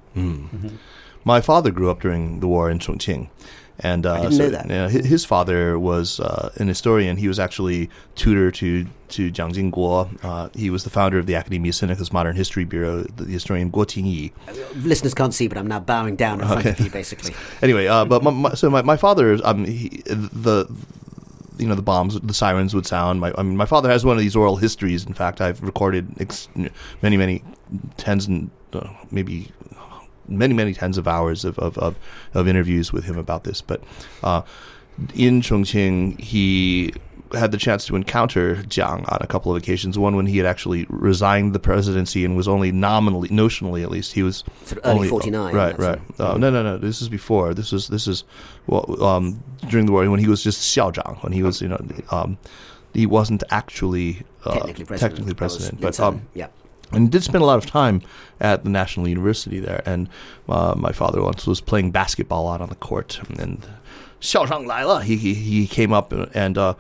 My father grew up during the war in Chongqing. And uh, know that. yeah, hi- his father was uh, an historian. He was actually tutor to to Jiang Jingguo. Uh, he was the founder of the Academia Sinica's Modern History Bureau, the, the historian Guo Tingyi. Listeners can't see, but I'm now bowing down in front of you, basically. Anyway, uh, but my, my, so my, my father, um, he, the you know the bombs, the sirens would sound. My I mean, my father has one of these oral histories. In fact, I've recorded ex- many many tens and uh, maybe many many tens of hours of, of, of, of interviews with him about this. But uh, in Chongqing, he had the chance to encounter Jiang on a couple of occasions. One when he had actually resigned the presidency and was only nominally, notionally at least, he was Sort of early only- 49, Right, right. Uh, no, no, no. This is before. This is this is well, um, during the war when he was just xiaozhang when he was you know um, he wasn't actually uh, technically president. technically president, but um, yeah. And did spend a lot of time at the National University there. And uh, my father once was playing basketball out on the court, and Xiao Zhang Lai he, he came up and uh,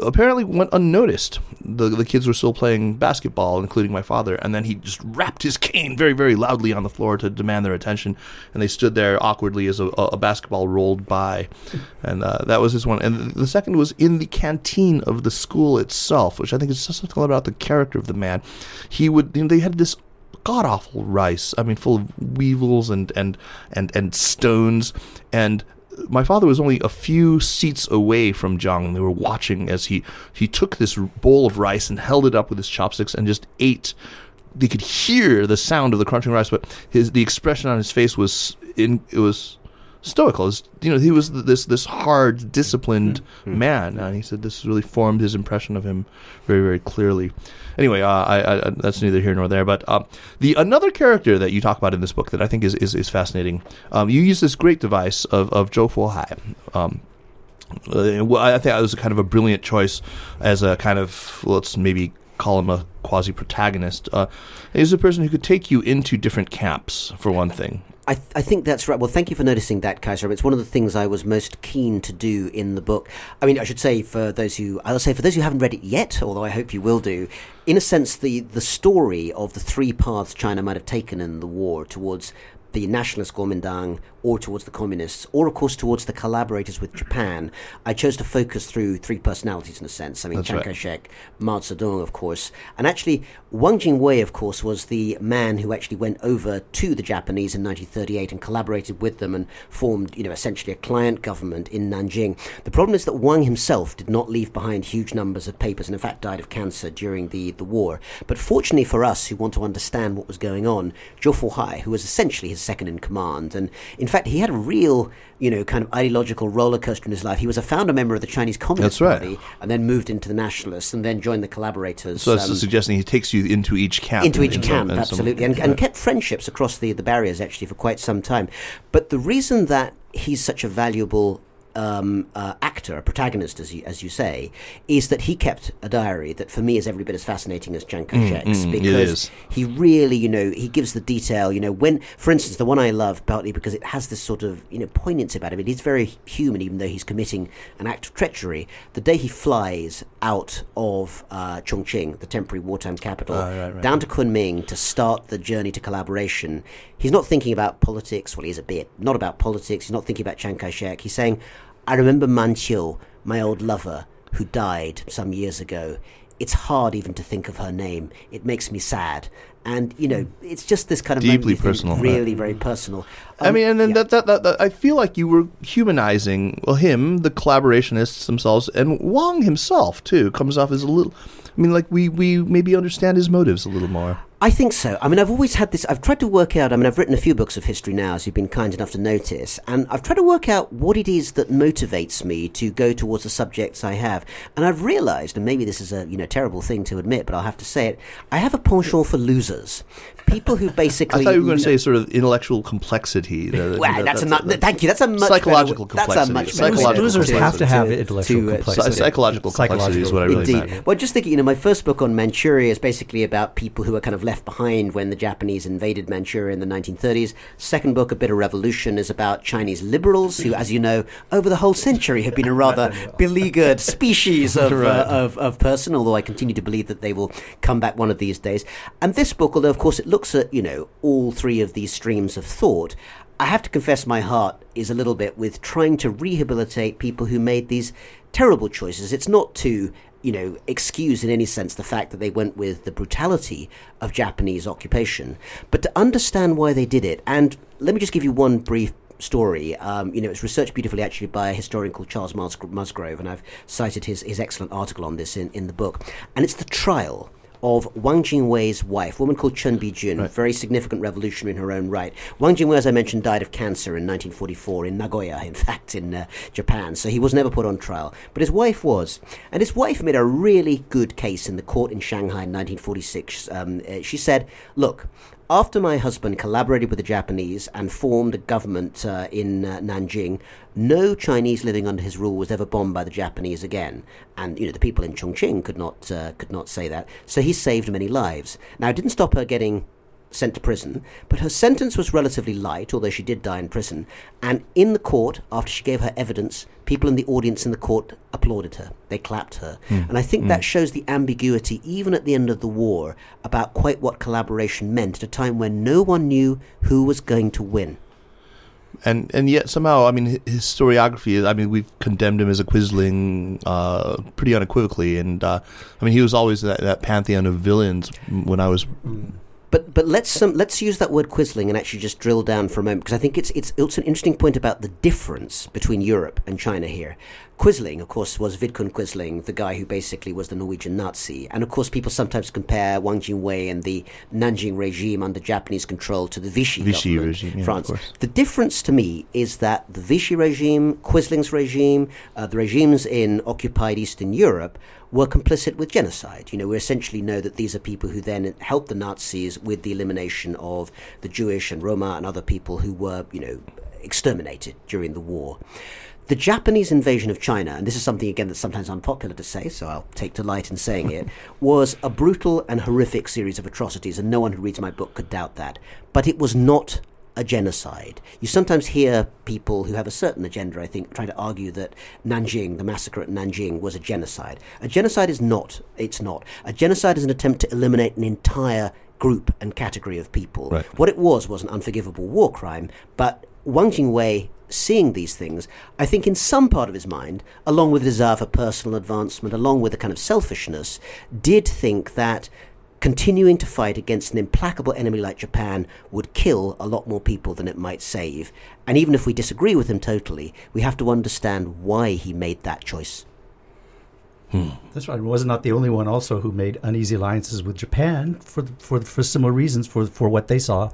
apparently went unnoticed. The the kids were still playing basketball, including my father, and then he just rapped his cane very very loudly on the floor to demand their attention. And they stood there awkwardly as a, a basketball rolled by, and uh, that was his one. And the second was in the canteen of the school itself, which I think is something about the character of the man. He would you know, they had this god awful rice. I mean, full of weevils and and and and stones. And my father was only a few seats away from Zhang, and they were watching as he he took this bowl of rice and held it up with his chopsticks and just ate. They could hear the sound of the crunching rice, but his the expression on his face was in it was stoical. It's, you know, he was this this hard, disciplined man, and he said this really formed his impression of him very, very clearly. Anyway, uh, I, I, that's neither here nor there. But um, the another character that you talk about in this book that I think is is, is fascinating. Um, you use this great device of of Zhou Fuhai. Um, uh, well, I think it was a kind of a brilliant choice as a kind of let's maybe call him a quasi protagonist. Uh, he's a person who could take you into different camps for one thing. I, th- I think that's right. Well, thank you for noticing that, Kaiser. It's one of the things I was most keen to do in the book. I mean, I should say for those who I'll say for those who haven't read it yet, although I hope you will do. In a sense, the the story of the three paths China might have taken in the war towards the nationalist Kuomintang, or towards the communists, or of course towards the collaborators with Japan. I chose to focus through three personalities in a sense. I mean, That's Chiang right. Kai-shek, Mao Zedong, of course, and actually Wang Jingwei, of course, was the man who actually went over to the Japanese in 1938 and collaborated with them and formed, you know, essentially a client government in Nanjing. The problem is that Wang himself did not leave behind huge numbers of papers and in fact died of cancer during the, the war. But fortunately for us who want to understand what was going on, Zhou Fuhai, who was essentially his second in command, and in fact, he had a real, you know, kind of ideological roller coaster in his life. He was a founder member of the Chinese Communist right. Party, and then moved into the Nationalists, and then joined the Collaborators. So that's um, suggesting he takes you into each camp. into each camp, some- absolutely, and, and kept friendships across the, the barriers actually for quite some time. But the reason that he's such a valuable um, uh, actor, a protagonist, as you, as you say, is that he kept a diary that for me is every bit as fascinating as Chiang Kai-shek's mm, it because he really, you know, he gives the detail. You know, when, for instance, the one I love partly because it has this sort of you know poignancy about him. It is very human, even though he's committing an act of treachery. The day he flies out of uh, Chongqing, the temporary wartime capital, Ah, right, right. down to Kunming to start the journey to collaboration. He's not thinking about politics. Well, he is a bit. Not about politics. He's not thinking about Chiang Kai-shek. He's saying, "I remember Manqiu, my old lover, who died some years ago. It's hard even to think of her name. It makes me sad." And you know, it's just this kind of Deeply personal, right. really very personal. I Um, mean, and then yeah. that, that, that, that I feel like you were humanizing well him, the collaborationists themselves, and Wang himself too comes off as a little. I mean, like we we maybe understand his motives a little more. I think so. I mean, I've always had this. I've tried to work out. I mean, I've written a few books of history now, as you've been kind enough to notice, and I've tried to work out what it is that motivates me to go towards the subjects I have. And I've realised, and maybe this is a you know terrible thing to admit, but I'll have to say it. I have a penchant for losers, people who basically. I thought you were going to say sort of intellectual complexity. That- Well, that- that's, a that's- not, thank you. That's a much Psychological better, That's a complexity. much better Psychological Losers to- have to have to- intellectual to, uh, complexity. Psy- psychological complexity is what I really Indeed. meant. Well, just thinking, you know, my first book on Manchuria is basically about people who were kind of left behind when the Japanese invaded Manchuria in the 1930s. Second book, A Bitter Revolution, is about Chinese liberals who, as you know, over the whole century have been a rather beleaguered species of, Right. uh, of, of person, although I continue to believe that they will come back one of these days. And this book, although of course it looks at, you know, all three of these streams of thought, I have to confess my heart is a little bit with trying to rehabilitate people who made these terrible choices. It's not to, you know, excuse in any sense the fact that they went with the brutality of Japanese occupation, but to understand why they did it. And let me just give you one brief story. Um, you know, it's researched beautifully actually by a historian called Charles Musgrove, and I've cited his, his excellent article on this in, in the book. And it's the trial of Wang Jingwei's wife, a woman called Chen Bijun, a very significant revolutionary in her own right. Wang Jingwei, as I mentioned, died of cancer in 1944 in Nagoya, in fact, in uh, Japan. So he was never put on trial. But his wife was. And his wife made a really good case in the court in Shanghai in 1946. Um, uh, she said, Look, after my husband collaborated with the Japanese and formed a government uh, in uh, Nanjing, no Chinese living under his rule was ever bombed by the Japanese again. And you know the people in Chongqing could not uh, could not say that. So he saved many lives. Now it didn't stop her getting sent to prison, but her sentence was relatively light, although she did die in prison. And in the court, after she gave her evidence, people in the audience in the court applauded her. They clapped her. And I think that shows the ambiguity, even at the end of the war, about quite what collaboration meant at a time when no one knew who was going to win. and and yet somehow, I mean, his historiography. I mean, we've condemned him as a Quisling uh, pretty unequivocally, and uh, I mean, he was always that, that pantheon of villains when I was. But but let's um, let's use that word quisling and actually just drill down for a moment because I think it's it's it's an interesting point about the difference between Europe and China here. Quisling, of course, was Vidkun Quisling, the guy who basically was the Norwegian Nazi, and of course, people sometimes compare Wang Jingwei and the Nanjing regime under Japanese control to the Vichy, Vichy regime, yeah, France. The difference to me is that the Vichy regime, Quisling's regime, uh, the regimes in occupied Eastern Europe were complicit with genocide. You know, we essentially know that these are people who then helped the Nazis with the elimination of the Jewish and Roma and other people who were, you know, exterminated during the war. The Japanese invasion of China, and this is something again that's sometimes unpopular to say, so I'll take delight in saying it, was a brutal and horrific series of atrocities, and no one who reads my book could doubt that. But it was not a genocide. You sometimes hear people who have a certain agenda, I think, trying to argue that Nanjing, the massacre at Nanjing, was a genocide. A genocide is not. It's not. A genocide is an attempt to eliminate an entire group and category of people. Right. What it was was an unforgivable war crime, but Wang Jingwei seeing these things, I think in some part of his mind, along with the desire for personal advancement, along with a kind of selfishness, did think that continuing to fight against an implacable enemy like Japan would kill a lot more people than it might save. And even if we disagree with him totally, we have to understand why he made that choice. Hmm. That's right. Was not the only one also who made uneasy alliances with Japan for for for similar reasons for for what they saw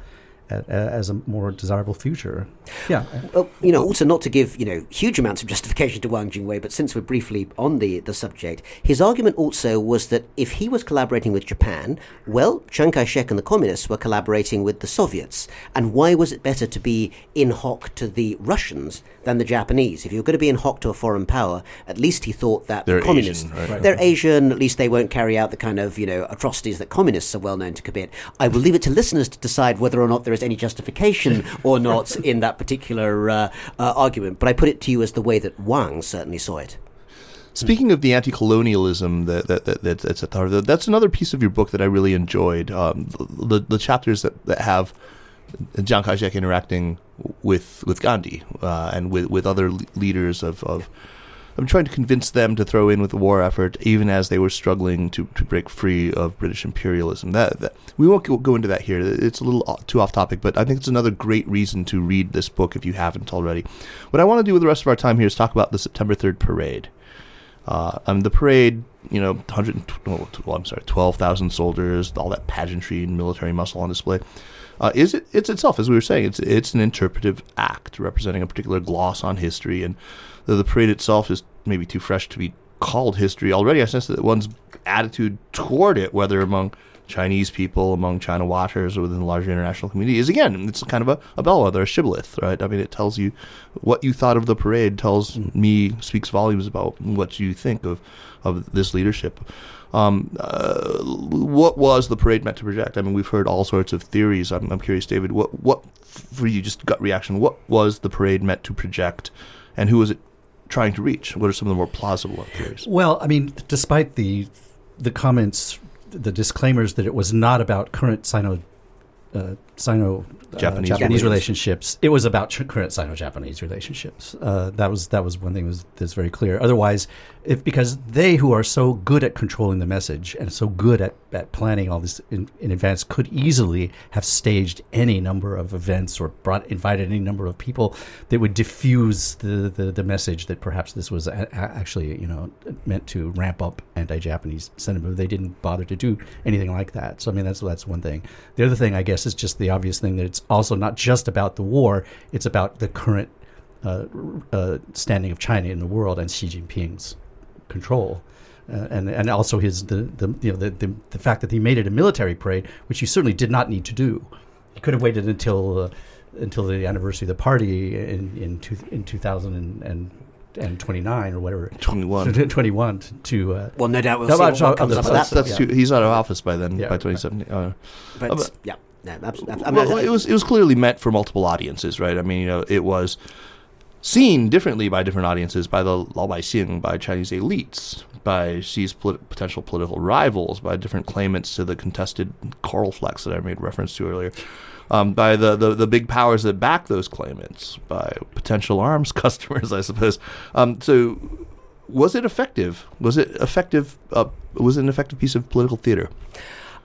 as a more desirable future. Yeah. Well, you know, also not to give you know huge amounts of justification to Wang Jingwei, but since we're briefly on the the subject, his argument also was that if he was collaborating with Japan, well, Chiang Kai-shek and the communists were collaborating with the Soviets, and why was it better to be in hoc to the Russians than the Japanese? If you're going to be in hoc to a foreign power, at least he thought that they're the communists Asian, right? they're Asian. At least they won't carry out the kind of you know atrocities that communists are well known to commit. I will leave it to listeners to decide whether or not there is any justification or not in that particular uh, uh, argument. But I put it to you as the way that Wang certainly saw it. Speaking of the anti-colonialism that, that, that, that's at the heart of it, that's another piece of your book that I really enjoyed. Um, the, the chapters that, that have Chiang Kai-shek interacting with with Gandhi uh, and with, with other leaders of, of I'm trying to convince them to throw in with the war effort, even as they were struggling to, to break free of British imperialism. That, that we won't go, into that here. It's a little too off topic, but I think it's another great reason to read this book if you haven't already. What I want to do with the rest of our time here is talk about the September 3rd parade. Uh, um, the parade, you know, 100, well, I'm sorry, 12,000 soldiers, all that pageantry and military muscle on display. Uh, is it? It's itself, as we were saying, it's it's an interpretive act representing a particular gloss on history, and the, the parade itself is maybe too fresh to be called history already. I sense that one's attitude toward it, whether among Chinese people, among China watchers, or within the larger international community, is again, it's kind of a, a bellwether, a shibboleth, right? I mean, it tells you what you thought of the parade, tells me, speaks volumes about what you think of, of this leadership. Um, uh, what was the parade meant to project? I mean, we've heard all sorts of theories. I'm, I'm curious, David, what, what, for you, just gut reaction, what was the parade meant to project, and who was it trying to reach? What are some of the more plausible theories? Well, I mean, despite the the comments, the disclaimers that it was not about current Sino uh, Sino Japanese, uh, Japanese relationships. It was about current Sino-Japanese relationships. Uh, that was that was one thing was that's very clear. Otherwise, if because they who are so good at controlling the message and so good at, at planning all this in, in advance could easily have staged any number of events or brought invited any number of people that would diffuse the, the, the message that perhaps this was a, actually you know meant to ramp up anti-Japanese sentiment. They didn't bother to do anything like that. So I mean that's that's one thing. The other thing I guess is just the obvious thing that it's also not just about the war; it's about the current uh, uh, standing of China in the world and Xi Jinping's control. Uh, and and also his the, the you know the, the, the fact that he made it a military parade, which he certainly did not need to do. He could have waited until uh, until the anniversary of the party in in, two, in 2000 and, and and 29 or whatever 21 21 to uh, well no doubt we'll see what, what comes up that's, that's yeah. too, he's out of office by then yeah, by 2017 right. uh, but, but, yeah no, absolutely. I mean, well, it was it was clearly meant for multiple audiences, right? I mean, you know, it was seen differently by different audiences, by the Laobaixing, by Chinese elites, by Xi's polit- potential political rivals, by different claimants to the contested coral flex that I made reference to earlier, um, by the, the, the big powers that back those claimants, by potential arms customers, I suppose. Um, so, was it effective? Was it effective? Uh, was it an effective piece of political theater?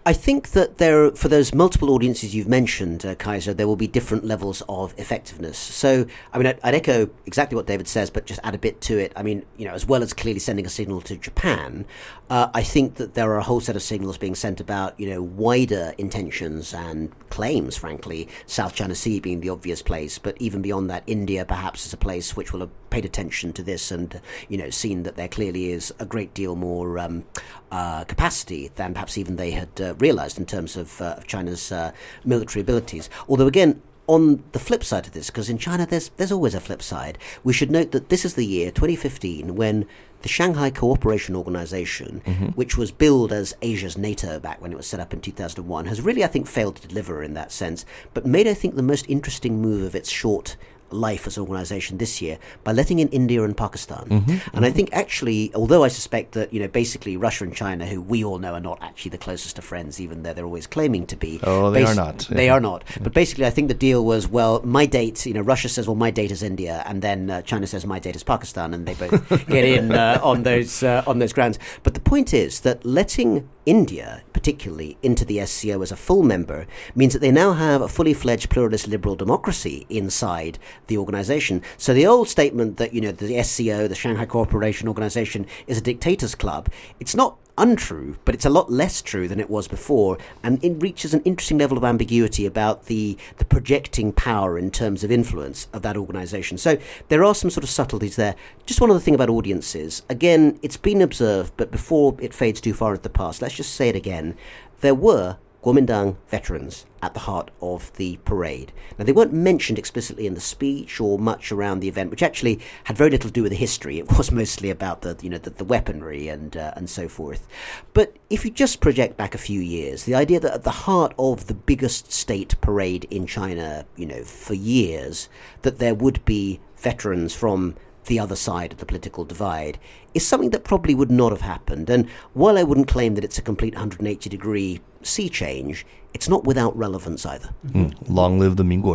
I think that there, for those multiple audiences you've mentioned, uh, Kaiser, there will be different levels of effectiveness. So, I mean, I'd, I'd, echo exactly what David says, but just add a bit to it. I mean, you know, as well as clearly sending a signal to Japan, uh, I think that there are a whole set of signals being sent about, you know, wider intentions and claims, frankly, South China Sea being the obvious place, but even beyond that, India perhaps is a place which will paid attention to this and, you know, seen that there clearly is a great deal more um, uh, capacity than perhaps even they had uh, realized in terms of, uh, of China's uh, military abilities. Although, again, on the flip side of this, because in China there's there's always a flip side. We should note that this is the year 2015 when the Shanghai Cooperation Organization, mm-hmm. which was billed as Asia's NATO back when it was set up in 2001, has really I think failed to deliver in that sense, but made I think the most interesting move of its short life as an organization this year by letting in India and Pakistan. Mm-hmm, and mm-hmm. I think actually, although I suspect that, you know, basically Russia and China, who we all know are not actually the closest of friends, even though they're always claiming to be. Oh, they basi- are not. They yeah. are not. Yeah. But basically, I think the deal was, well, my date, you know, Russia says, well, my date is India, and then uh, China says, my date is Pakistan, and they both get in uh, on those uh, on those grounds. But the point is that letting India, particularly, into the SCO as a full member means that they now have a fully fledged pluralist liberal democracy inside the organization. So the old statement that, you know, the SCO, the Shanghai Cooperation Organization, is a dictator's club, it's not untrue, but it's a lot less true than it was before, and it reaches an interesting level of ambiguity about the, the projecting power in terms of influence of that organization. So there are some sort of subtleties there. Just one other thing about audiences. Again, it's been observed, but before it fades too far into the past, let's just say it again. There were Kuomintang veterans at the heart of the parade. Now, they weren't mentioned explicitly in the speech or much around the event, which actually had very little to do with the history. It was mostly about the, you know, the, the weaponry and uh, and so forth. But if you just project back a few years, the idea that at the heart of the biggest state parade in China, you know, for years, that there would be veterans from the other side of the political divide is something that probably would not have happened. And while I wouldn't claim that it's a complete 180 degree sea change, it's not without relevance either. Mm. Long live the Minguo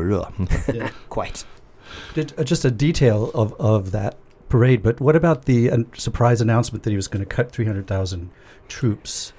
yeah. Quite. Did, uh, just a detail of, of that parade, but what about the uh, surprise announcement that he was going to cut 300,000 troops?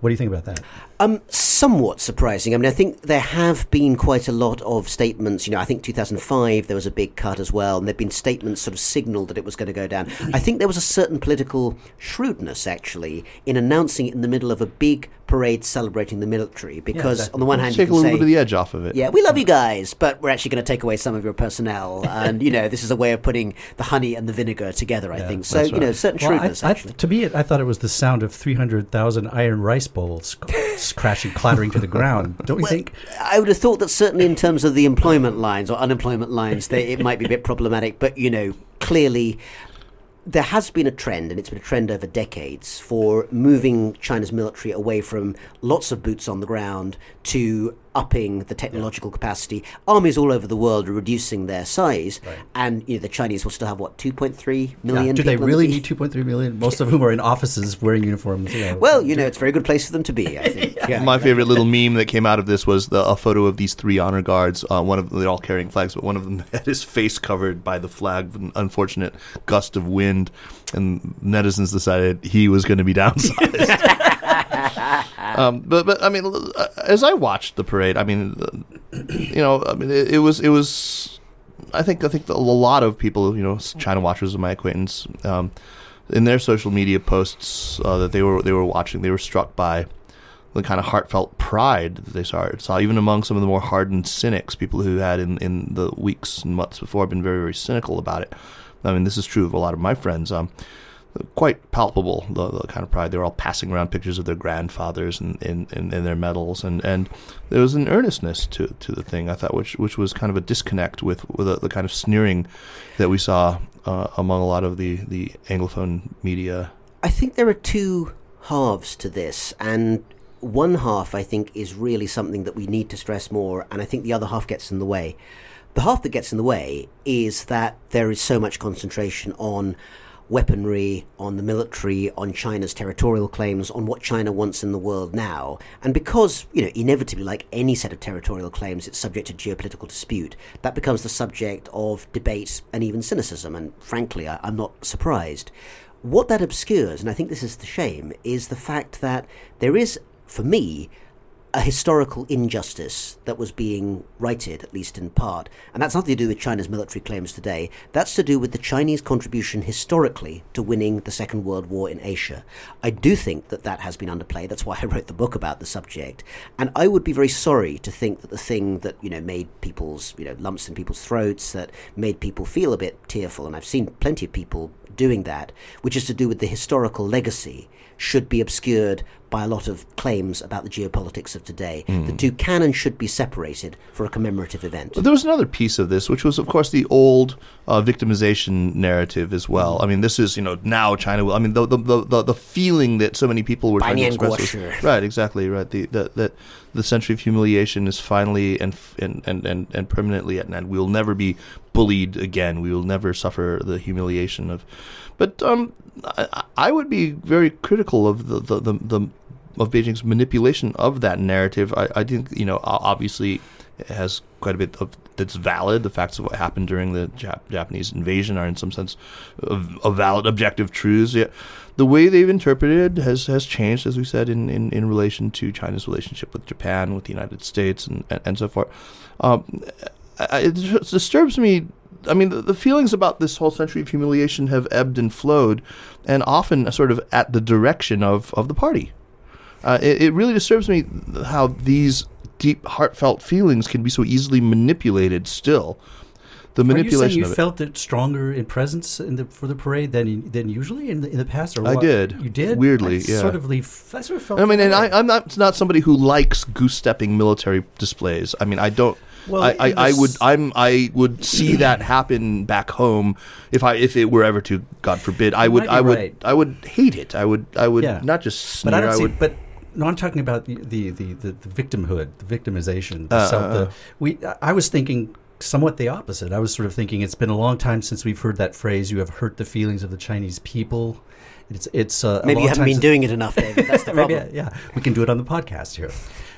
What do you think about that? Um, somewhat surprising. I mean, I think there have been quite a lot of statements. You know, I think 2005 there was a big cut as well, and there've been statements sort of signalled that it was going to go down. I think there was a certain political shrewdness actually in announcing it in the middle of a big parade celebrating the military, because exactly. on the one hand, Take you a little say, bit of the edge off of it. yeah, we love you guys, but we're actually going to take away some of your personnel, and you know, this is a way of putting the honey and the vinegar together. I Yeah, think so. that's You know, certain Well, shrewdness I, actually. to me, I thought it was the sound of 300,000 iron rice bowls crashing, clattering to the ground. Don't you think? I would have thought that certainly in terms of the employment lines or unemployment lines, they, it might be a bit problematic. But you know, clearly, there has been a trend, and it's been a trend over decades, for moving China's military away from lots of boots on the ground to upping the technological capacity. Armies all over the world are reducing their size, and you know the Chinese will still have what 2.3 million. Yeah. Do they people the really need 2.3 million? Most of whom are in offices wearing uniforms. You know. Well, you know, it's a very good place for them to be. I think. Yeah. My favorite little meme that came out of this was the, a photo of these three honor guards. Uh, one of them, they're all carrying flags, but one of them had his face covered by the flag. An unfortunate gust of wind, and netizens decided he was going to be downsized. um, but but I mean, uh, as I watched the parade, I mean, uh, you know, I mean, it, it was it was. I think I think a lot of people, you know, China watchers of my acquaintance, um, in their social media posts uh, that they were they were watching, they were struck by the kind of heartfelt pride that they saw, saw even among some of the more hardened cynics, people who had in, in the weeks and months before been very, very cynical about it. I mean, this is true of a lot of my friends. Um, quite palpable, the, the kind of pride. They were all passing around pictures of their grandfathers and in, in, their medals, and, and there was an earnestness to, to the thing, I thought, which which was kind of a disconnect with, with the, the kind of sneering that we saw uh, among a lot of the, the Anglophone media. I think there are two halves to this, and one half I think is really something that we need to stress more, and I think the other half gets in the way. The half that gets in the way is that there is so much concentration on weaponry, on the military, on China's territorial claims, on what China wants in the world now. And because, you know, inevitably, like any set of territorial claims, it's subject to geopolitical dispute, that becomes the subject of debate and even cynicism. And frankly, I, I'm not surprised. What that obscures, and I think this is the shame, is the fact that there is, for me, a historical injustice that was being righted, at least in part. And that's nothing to do with China's military claims today. That's to do with the Chinese contribution historically to winning the Second World War in Asia. I do think that that has been underplayed. That's why I wrote the book about the subject. And I would be very sorry to think that the thing that, you know, made people's, you know, lumps in people's throats, that made people feel a bit tearful, and I've seen plenty of people doing that, which is to do with the historical legacy, should be obscured by a lot of claims about the geopolitics of today. Mm. The two can and should be separated for a commemorative event. But there was another piece of this, which was, of course, the old uh, victimization narrative as well. Hmm. I mean, this is, you know, now China will. I mean, the, the, the, the feeling that so many people were trying to express. Was, right, exactly, right. The, the, that the century of humiliation is finally and, and, and, and, and permanently at an end. We will never be bullied again. We will never suffer the humiliation of but um, I, I would be very critical of the the, the, the of Beijing's manipulation of that narrative. I, I think you know obviously it has quite a bit of that's valid. The facts of what happened during the Jap- Japanese invasion are in some sense of, of valid objective truths. Yeah, the way they've interpreted has has changed, as we said, in, in, in relation to China's relationship with Japan, with the United States, and and, and so forth. Um, it disturbs me I mean, the, the feelings about this whole century of humiliation have ebbed and flowed, and often sort of at the direction of, of the party. Uh, it, it really disturbs me how these deep, heartfelt feelings can be so easily manipulated still. The you manipulation you of it. felt it stronger in presence in the for the parade than than usually in the in the past? Or I did. You did Weirdly, I yeah. Sort of, I sort of felt. I mean, and. I, I'm not not somebody who likes goose stepping military displays. I mean, I don't. Well, I, I, in I would I'm I would see that happen back home if I if it were ever to God forbid I would might be I would right. I would hate it I would I would Yeah. not just sneer but I don't I see. would But no, I'm talking about the the the, the, the victimhood, the victimization. The Uh, self, uh, the, uh. we. I was thinking somewhat the opposite. I was sort of thinking it's been a long time since we've heard that phrase. You have hurt the feelings of the Chinese people. It's it's uh, Maybe long you haven't been doing it enough, David. That's the Maybe, problem. yeah, we can do it on the podcast here.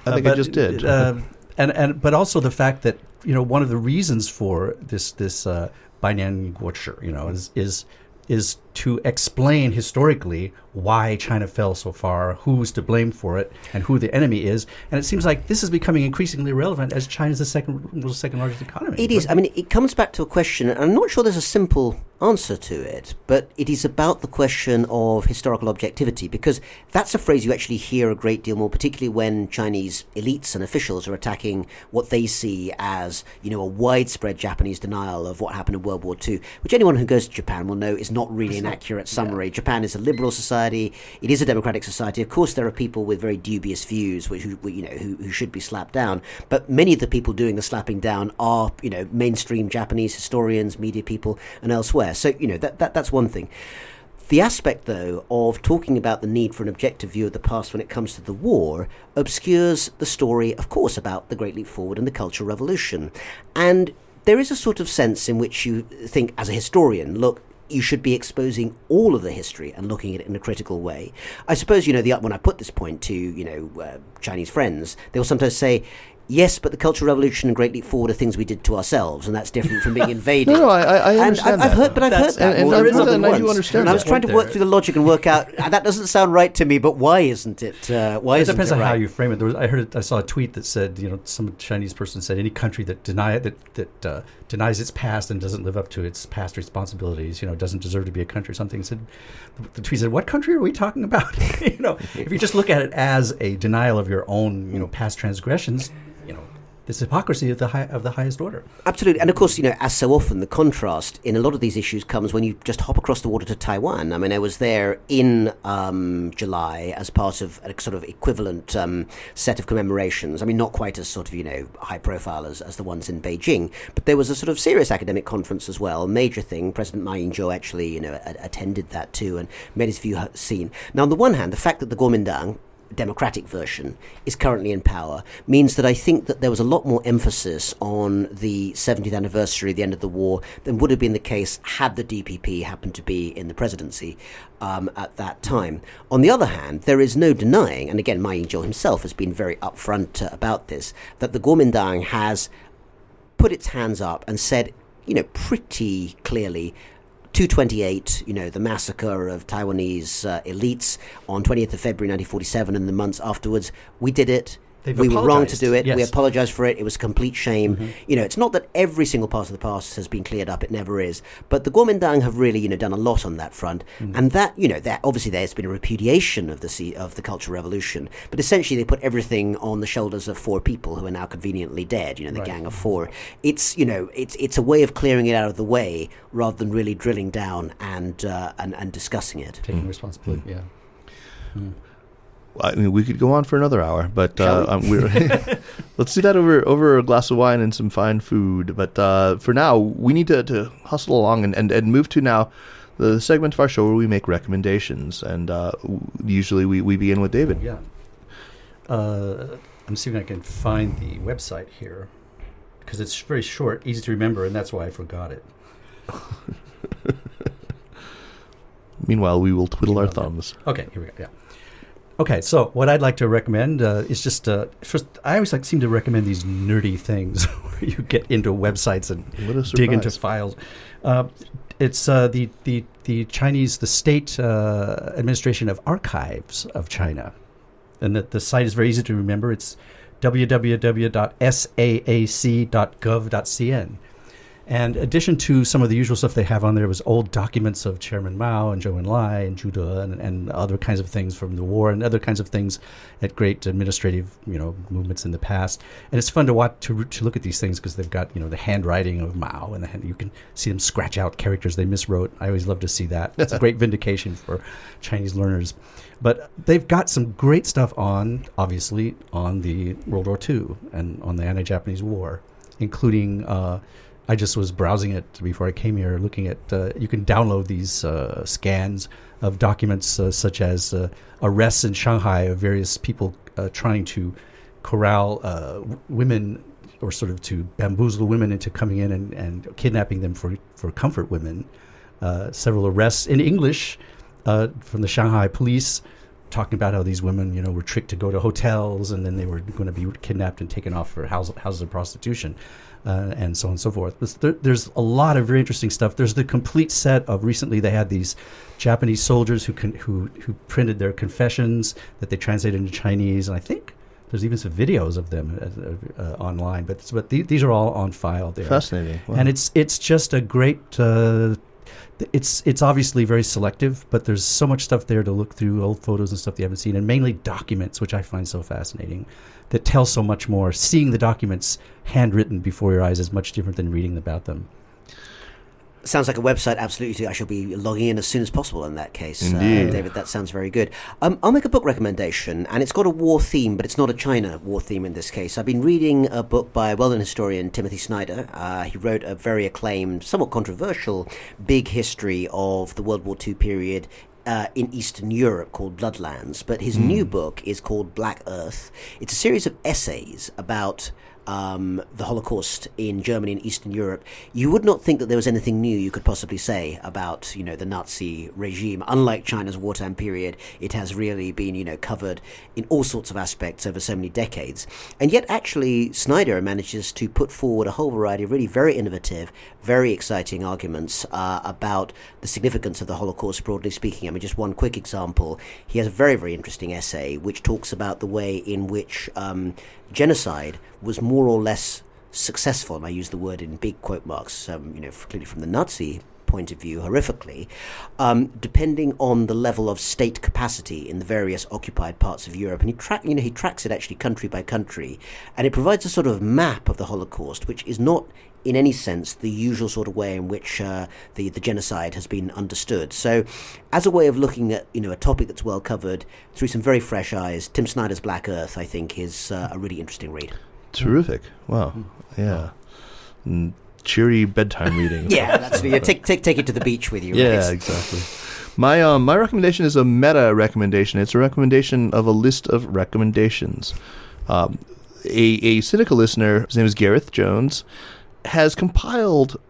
I think I just did. Uh, and and but also the fact that you know one of the reasons for this this uh, Guochi, you know, is is is to explain historically why China fell so far, who's to blame for it, and who the enemy is. And it seems like this is becoming increasingly relevant as China's the second world's second largest economy. It is. I mean, it comes back to a question, and I'm not sure there's a simple answer to it, but it is about the question of historical objectivity, because that's a phrase you actually hear a great deal more, particularly when Chinese elites and officials are attacking what they see as, you know, a widespread Japanese denial of what happened in World War II, which anyone who goes to Japan will know is not really an accurate summary. Japan is a liberal society; it is a democratic society. Of course, there are people with very dubious views, which who, you know who, who should be slapped down. But many of the people doing the slapping down are, you know, mainstream Japanese historians, media people, and elsewhere. So you know that, that that's one thing. The aspect, though, of talking about the need for an objective view of the past when it comes to the war obscures the story, of course, about the Great Leap Forward and the Cultural Revolution. And there is a sort of sense in which you think, as a historian, look, you should be exposing all of the history and looking at it in a critical way. I suppose, you know, the, when I put this point to, you know, uh, Chinese friends, they will sometimes say, yes, but the Cultural Revolution and Great Leap Forward are things we did to ourselves, and that's different from being invaded. No, no, I- I- I and understand I've, I've that. heard, but I've That's- heard that and- and more I've than, heard more than I do once. understand And I was trying to work there. through the logic and work out "Ah, that doesn't sound right to me, but why isn't it? Uh, why It isn't depends it on how you frame it. There was, I heard, it, I saw a tweet that said, you know, some Chinese person said any country that deny that that uh, denies its past and doesn't live up to its past responsibilities, you know, doesn't deserve to be a country. Something said, the tweet said, "What country are we talking about?" you know, if you just look at it as a denial of your own, you know, past transgressions, you know, this hypocrisy of the high, of the highest order. Absolutely, and of course, you know, as so often, the contrast in a lot of these issues comes when you just hop across the water to Taiwan. I mean, I was there in um, July as part of a sort of equivalent um, set of commemorations. I mean, not quite as sort of you know high profile as, as the ones in Beijing, but there was a sort of serious academic conference as well, major thing. President Ma Ying-jeou actually, you know, a- attended that too and made his view seen. Now, on the one hand, the fact that the Kuomintang democratic version is currently in power means that I think that there was a lot more emphasis on the 70th anniversary the end of the war than would have been the case had the DPP happened to be in the presidency um, at that time. On the other hand, there is no denying, and again, Ma Ying-jeou himself has been very upfront uh, about this, that the Kuomintang has put its hands up and said, you know, pretty clearly, 228, you know, the massacre of Taiwanese uh, elites on 20th of February 1947 and the months afterwards, we did it. They've we were wrong to do it. We yes. Mm-hmm. apologized for it. It was a complete shame. You know, it's not that every single part of the past has been cleared up. It never is. But the Kuomintang have really, you know, done a lot on that front. Mm. And that, you know, that obviously there's been a repudiation of the of the Cultural Revolution. But essentially, they put everything on the shoulders of four people who are now conveniently dead. You know, the Right. Gang of Four. It's you know, it's it's a way of clearing it out of the way rather than really drilling down and uh, and and discussing it. Taking responsibility, yeah. I mean, we could go on for another hour, but uh, um, we're let's do that over over a glass of wine and some fine food. But uh, for now, we need to, to hustle along and, and, and move to now the segment of our show where we make recommendations. And uh, usually we, we begin with David. Yeah. Uh, I'm seeing if I can find the website here because it's very short, easy to remember, and that's why I forgot it. Meanwhile, we will twiddle our Email that. thumbs. Okay, here we go. Yeah. Okay, so what I'd like to recommend uh, is just uh, first. I always like seem to recommend these nerdy things where you get into websites and dig into files. Uh, it's uh, the the the Chinese the State uh, Administration of Archives of China, and the, the site is very easy to remember. It's www.saac.gov.cn, And addition to some of the usual stuff they have on there was old documents of Chairman Mao and Zhou Enlai and De and, and other kinds of things from the war and other kinds of things at great administrative you know movements in the past. And it's fun to watch to, to look at these things because they've got you know the handwriting of Mao and the hand, you can see them scratch out characters they miswrote. I always love to see that. It's a great vindication for Chinese learners. But they've got some great stuff on, obviously, on the World War II and on the anti-Japanese War, including. Uh, I just was browsing it before I came here, looking at. Uh, you can download these uh, scans of documents uh, such as uh, arrests in Shanghai of various people uh, trying to corral uh, women or sort of to bamboozle women into coming in and, and kidnapping them for, for comfort women. several arrests in English from the Shanghai police talking about how these women, you know, were tricked to go to hotels and then they were going to be kidnapped and taken off for house, houses of prostitution uh, and so on and so forth. There, there's a lot of very interesting stuff. There's the complete set of recently they had these Japanese soldiers who con- who who printed their confessions that they translated into Chinese, and I think there's even some videos of them uh, uh, online. But but th- these are all on file there. Fascinating, wow. and it's it's just a great. It's it's obviously very selective, but there's so much stuff there to look through, old photos and stuff you haven't seen, and mainly documents, which I find so fascinating that tell so much more. Seeing the documents handwritten before your eyes is much different than reading about them. Sounds like a website. Absolutely, I shall be logging in as soon as possible. In that case, Indeed. Uh, David, that sounds very good. Um, I'll make a book recommendation, and it's got a war theme, but it's not a China war theme in this case. I've been reading a book by a well-known historian Timothy Snyder. Uh, he wrote a very acclaimed, somewhat controversial, big history of the World War II period uh, in Eastern Europe called Bloodlands, but his new book is called Black Earth. It's a series of essays about um, the Holocaust in Germany and Eastern Europe. You would not think that there was anything new you could possibly say about, you know, the Nazi regime. Unlike China's wartime period, it has really been, you know, covered in all sorts of aspects over so many decades. And yet, actually, Snyder manages to put forward a whole variety of really very innovative, very exciting arguments uh, about the significance of the Holocaust, broadly speaking. I mean, just one quick example. He has a very, very interesting essay which talks about the way in which um, genocide was more or less successful, and I use the word in big quote marks, um, you know, clearly from the Nazi point of view, horrifically, um, depending on the level of state capacity in the various occupied parts of Europe. And he track, you know, he tracks it actually country by country, and it provides a sort of map of the Holocaust, which is not in any sense the usual sort of way in which uh, the the genocide has been understood. So, as a way of looking at you know a topic that's well covered through some very fresh eyes, Tim Snyder's Black Earth, I think, is uh, a really interesting read. Terrific. Wow. Yeah. Mm, cheery bedtime reading. Yeah, that's yeah, take take take it to the beach with you. Yeah, right? exactly. My um my recommendation is a meta recommendation. It's a recommendation of a list of recommendations. Um, a a Sinica listener, his name is Gareth Jones, has compiled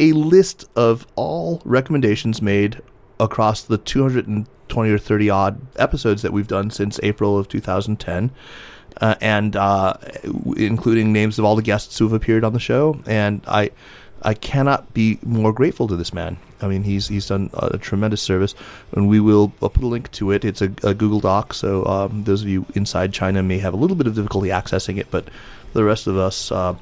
a list of all recommendations made across the 220 or 30 odd episodes that we've done since April of 2010. Uh, and uh, including names of all the guests who have appeared on the show, and I, I cannot be more grateful to this man. I mean, he's he's done a tremendous service, and we will I'll put a link to it. It's a, a Google Doc, so um, those of you inside China may have a little bit of difficulty accessing it, but the rest of us, uh,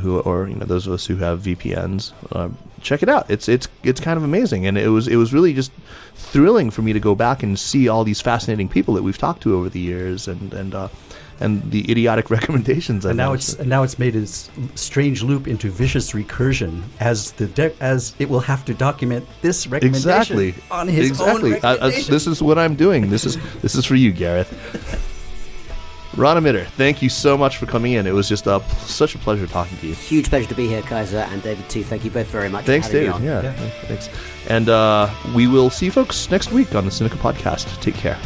who or you know those of us who have VPNs, uh, check it out. It's it's it's kind of amazing, and it was it was really just thrilling for me to go back and see all these fascinating people that we've talked to over the years, and and uh, and the idiotic recommendations. And I've now made. it's and now it's made its strange loop into vicious recursion as the de- as it will have to document this recommendation exactly on his exactly. own I- I- this is what I'm doing. This is this is for you, Gareth. Rana Mitter, thank you so much for coming in. It was just a, such a pleasure talking to you. Huge pleasure to be here, Kaiser and David too. Thank you both very much. Thanks, for David. Me on. Yeah, thanks. And uh, we will see you folks next week on the Sinica Podcast. Take care.